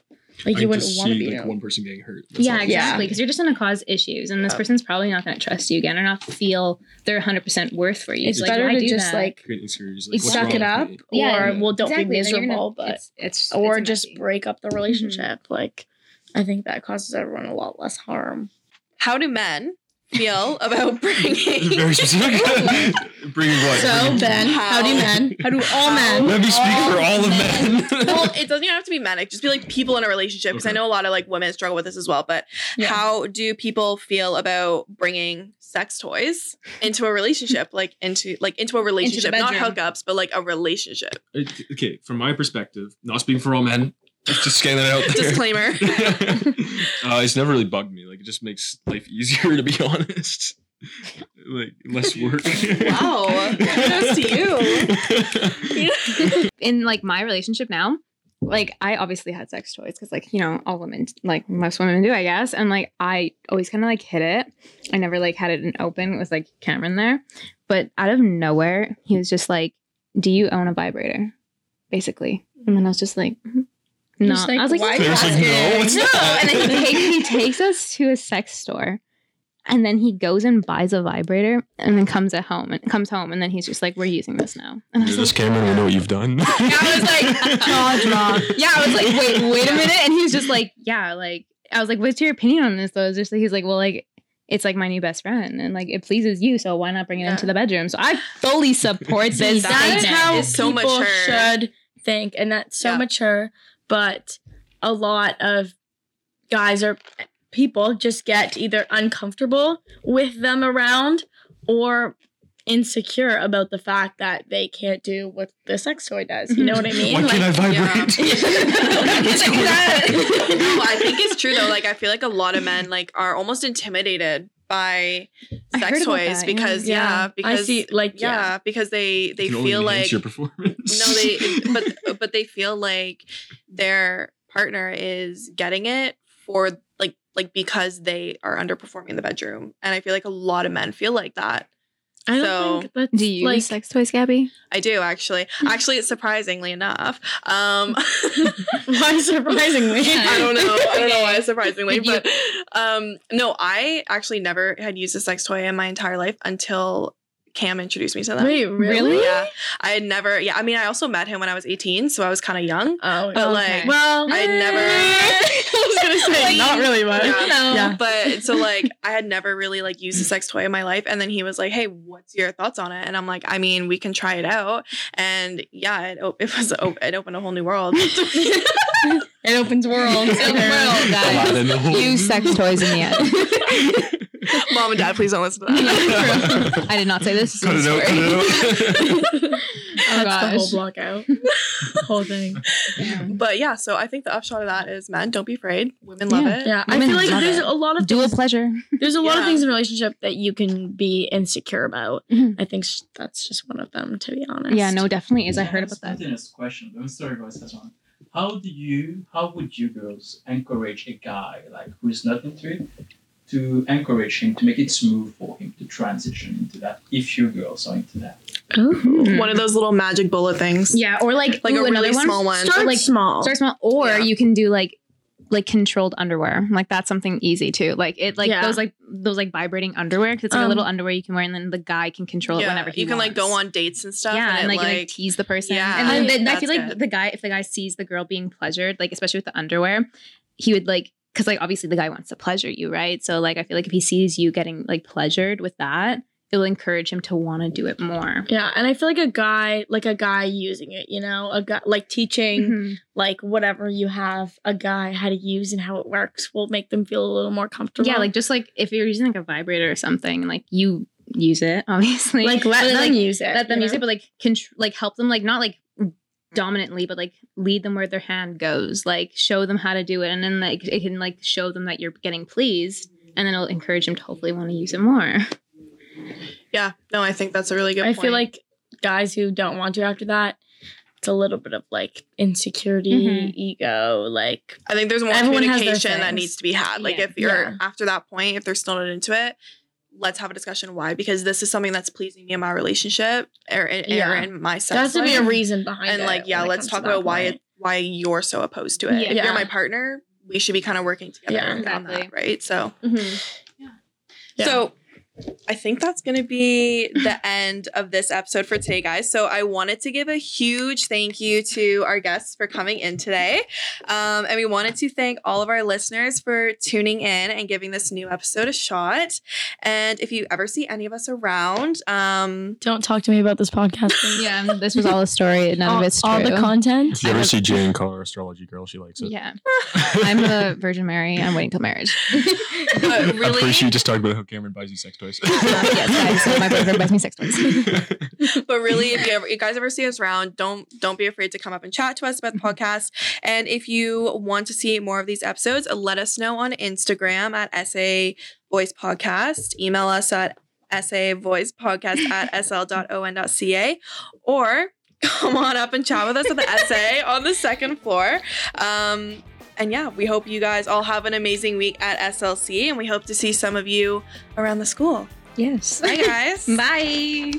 Like, I you wouldn't want to see, be. like one person getting hurt. That's Yeah, exactly. Because you're just going to cause issues, and this Yeah. person's probably not going to trust you again or not feel they're 100% worth for you. It's So, like, better why to just that? like Creating insecurities, It's what's suck it up, me? Yeah, or well, don't exactly, be then gonna- miserable, but it's, it's or it's just messy. break up the mm-hmm. relationship. Like, I think that causes everyone a lot less harm. How do men feel about [LAUGHS] bringing? Very specific. [LAUGHS] Bringing what? So Bringing- Ben, how do How? men? How do all men? Let me speak for all of men. [LAUGHS] well, it doesn't even have to be men. It just be like people in a relationship because I know a lot of like women struggle with this as well. But Yeah. how do people feel about bringing sex toys into a relationship, like into like into a relationship, not hookups, but like a relationship? It- okay, from my perspective, not speaking for all men, just getting that out there. Disclaimer. [LAUGHS] uh, it's never really bugged me. Like it just makes life easier, [LAUGHS] to be honest. like less work. Wow. Kudos to you. [LAUGHS] in like my relationship now like i obviously had sex toys because like you know all women like most women do i guess and like i always kind of like hid it i never like had it in open with like cameron there but out of nowhere he was just like do you own a vibrator basically and then i was just like "Mhm." No like, i was like why They were just like, no, what's no that? and then he, take, he takes us to a sex store and then he goes and buys a vibrator and then comes at home and comes home and then he's just like we're using this now and I was You're like, this Cameron, we know what you've done. I was like, jaw drop. Yeah, I was like, wait, wait a minute. And he's just like, yeah, like, I was like, what's your opinion on this? Though, I was just like, he's like, well, like, it's like my new best friend and like it pleases you, so why not bring it Yeah. into the bedroom? So I fully support this. That that is statement how is so people mature. should think, and that's so Yeah. mature. But a lot of guys or people just get either uncomfortable with them around or insecure about the fact that they can't do what the sex toy does. You know what I [LAUGHS] mean? Why can't I vibrate? [LAUGHS] [LAUGHS] It's no, I think it's true though. Like I feel like a lot of men like are almost intimidated by sex toys that, yeah. because yeah, because I see. Like, yeah, yeah, because they they feel like your performance. no they [LAUGHS] but but they feel like their partner is getting it for like like because they are underperforming in the bedroom and i feel like a lot of men feel like that I don't So, think that's Do you like use sex toys, Gabby? i do actually actually it's surprisingly enough um [LAUGHS] why surprisingly. [LAUGHS] I don't know. I don't know why [LAUGHS] surprisingly, but um no, I actually never had used a sex toy in my entire life until Cam introduced me to them. Wait, really? Yeah. I had never yeah, I mean I also met him when I was 18, so I was kind of young. Oh, But okay. like well, I had never [LAUGHS] I was gonna say Like, [LAUGHS] not really much. Yeah. No. Yeah. But so like I had never really like used a sex toy in my life and then he was like, "Hey, what's your thoughts on it?" And I'm like, "I mean, we can try it out." And yeah, it, it was oh, it opened a whole new world. [LAUGHS] It opens worlds. It's a world, guys. Aladdin, the whole- Use sex toys in the end. [LAUGHS] Mom and dad, please don't listen to that. [LAUGHS] I did not say this. Cut This it is out, cut it out. Oh, [LAUGHS] That's the whole block out. whole thing. But yeah, so I think the upshot of that is men, don't be afraid. Women love Yeah. it. Yeah, I feel like there's it. a lot of Do a things, pleasure. there's a lot of things in relationship that you can be insecure about. Mhm. I think sh- that's just one of them, to be honest. Yeah, no, definitely is. I heard about that. Spontaneous question. I'm sorry, guys. That's one. How do you? How would you girls encourage a guy like who is not into it to encourage him to make it smooth for him to transition into that? If you girls are into that, Ooh. One of those little magic bullet things. Yeah, or like Like ooh, a really another one. small one. Start like, small. Start small, or Yeah. you can do like like controlled underwear. Like that's something easy too. Like it like Yeah. those like those like vibrating underwear because it's like a Um, little underwear you can wear and then the guy can control it whenever he you can like go on dates and stuff. yeah, and, and, like, it, you, like, like tease the person. Yeah, and then, I- then I that's feel like good. the guy, if the guy sees the girl being pleasured, like especially with the underwear, he would like because like obviously the guy wants to pleasure you, right? So like I feel like if he sees you getting like pleasured with that, it will encourage him to want to do it more. yeah, and I feel like a guy, like a guy using it, you know, a guy like teaching, Mhm. like whatever you have a guy how to use and how it works will make them feel a little more comfortable. Yeah, like just like if you're using like a vibrator or something, like you use it, [LAUGHS] obviously, like let But, them like, use it. let them use know? it, but like contr- like help them, like not like dominantly, but like lead them where their hand goes, like show them how to do it, and then like it can like show them that you're getting pleased, and then it'll encourage them to hopefully want to use it more. yeah, no, I think that's a really good I point. feel like guys who don't want to after that, it's a little bit of like insecurity, Mhm. ego, like I think there's more communication that needs to be had. Like Yeah. if you're Yeah. after that point, if they're still not into it, let's have a discussion why. Because this is something that's pleasing me in my relationship or in, or in my sex there has to be a reason behind it. and like yeah let's talk about why it, why you're so opposed to it Yeah. if Yeah. you're my partner we should be kind of working together Yeah. on that right so mm-hmm. Yeah. so I think that's going to be the end of this episode for today, guys. So I wanted to give a huge thank you to our guests for coming in today. Um, and we wanted to thank all of our listeners for tuning in and giving this new episode a shot. And if you ever see any of us around, um, Don't talk to me about this podcast. [LAUGHS] Yeah, this was all a story. None all, of it's true. all the content. If you ever see Jane call her astrology girl, she likes it. Yeah, I'm a Virgin Mary. I'm waiting till marriage. [LAUGHS] but I'm pretty sure you just talked about how Cameron buys you sex toys. Yes, guys. So my boyfriend buys me sex toys. [LAUGHS] but really if you ever you guys ever see us around don't don't be afraid to come up and chat to us about the podcast. And if you want to see more of these episodes let us know on instagram at sa voice podcast. Email us at sa voice podcast at [LAUGHS] sl.on.ca or come on up and chat with us at the sa on the second floor. Um and yeah, we hope you guys all have an amazing week at SLC, and we hope to see some of you around the school. Yes. Bye, guys. [LAUGHS] Bye.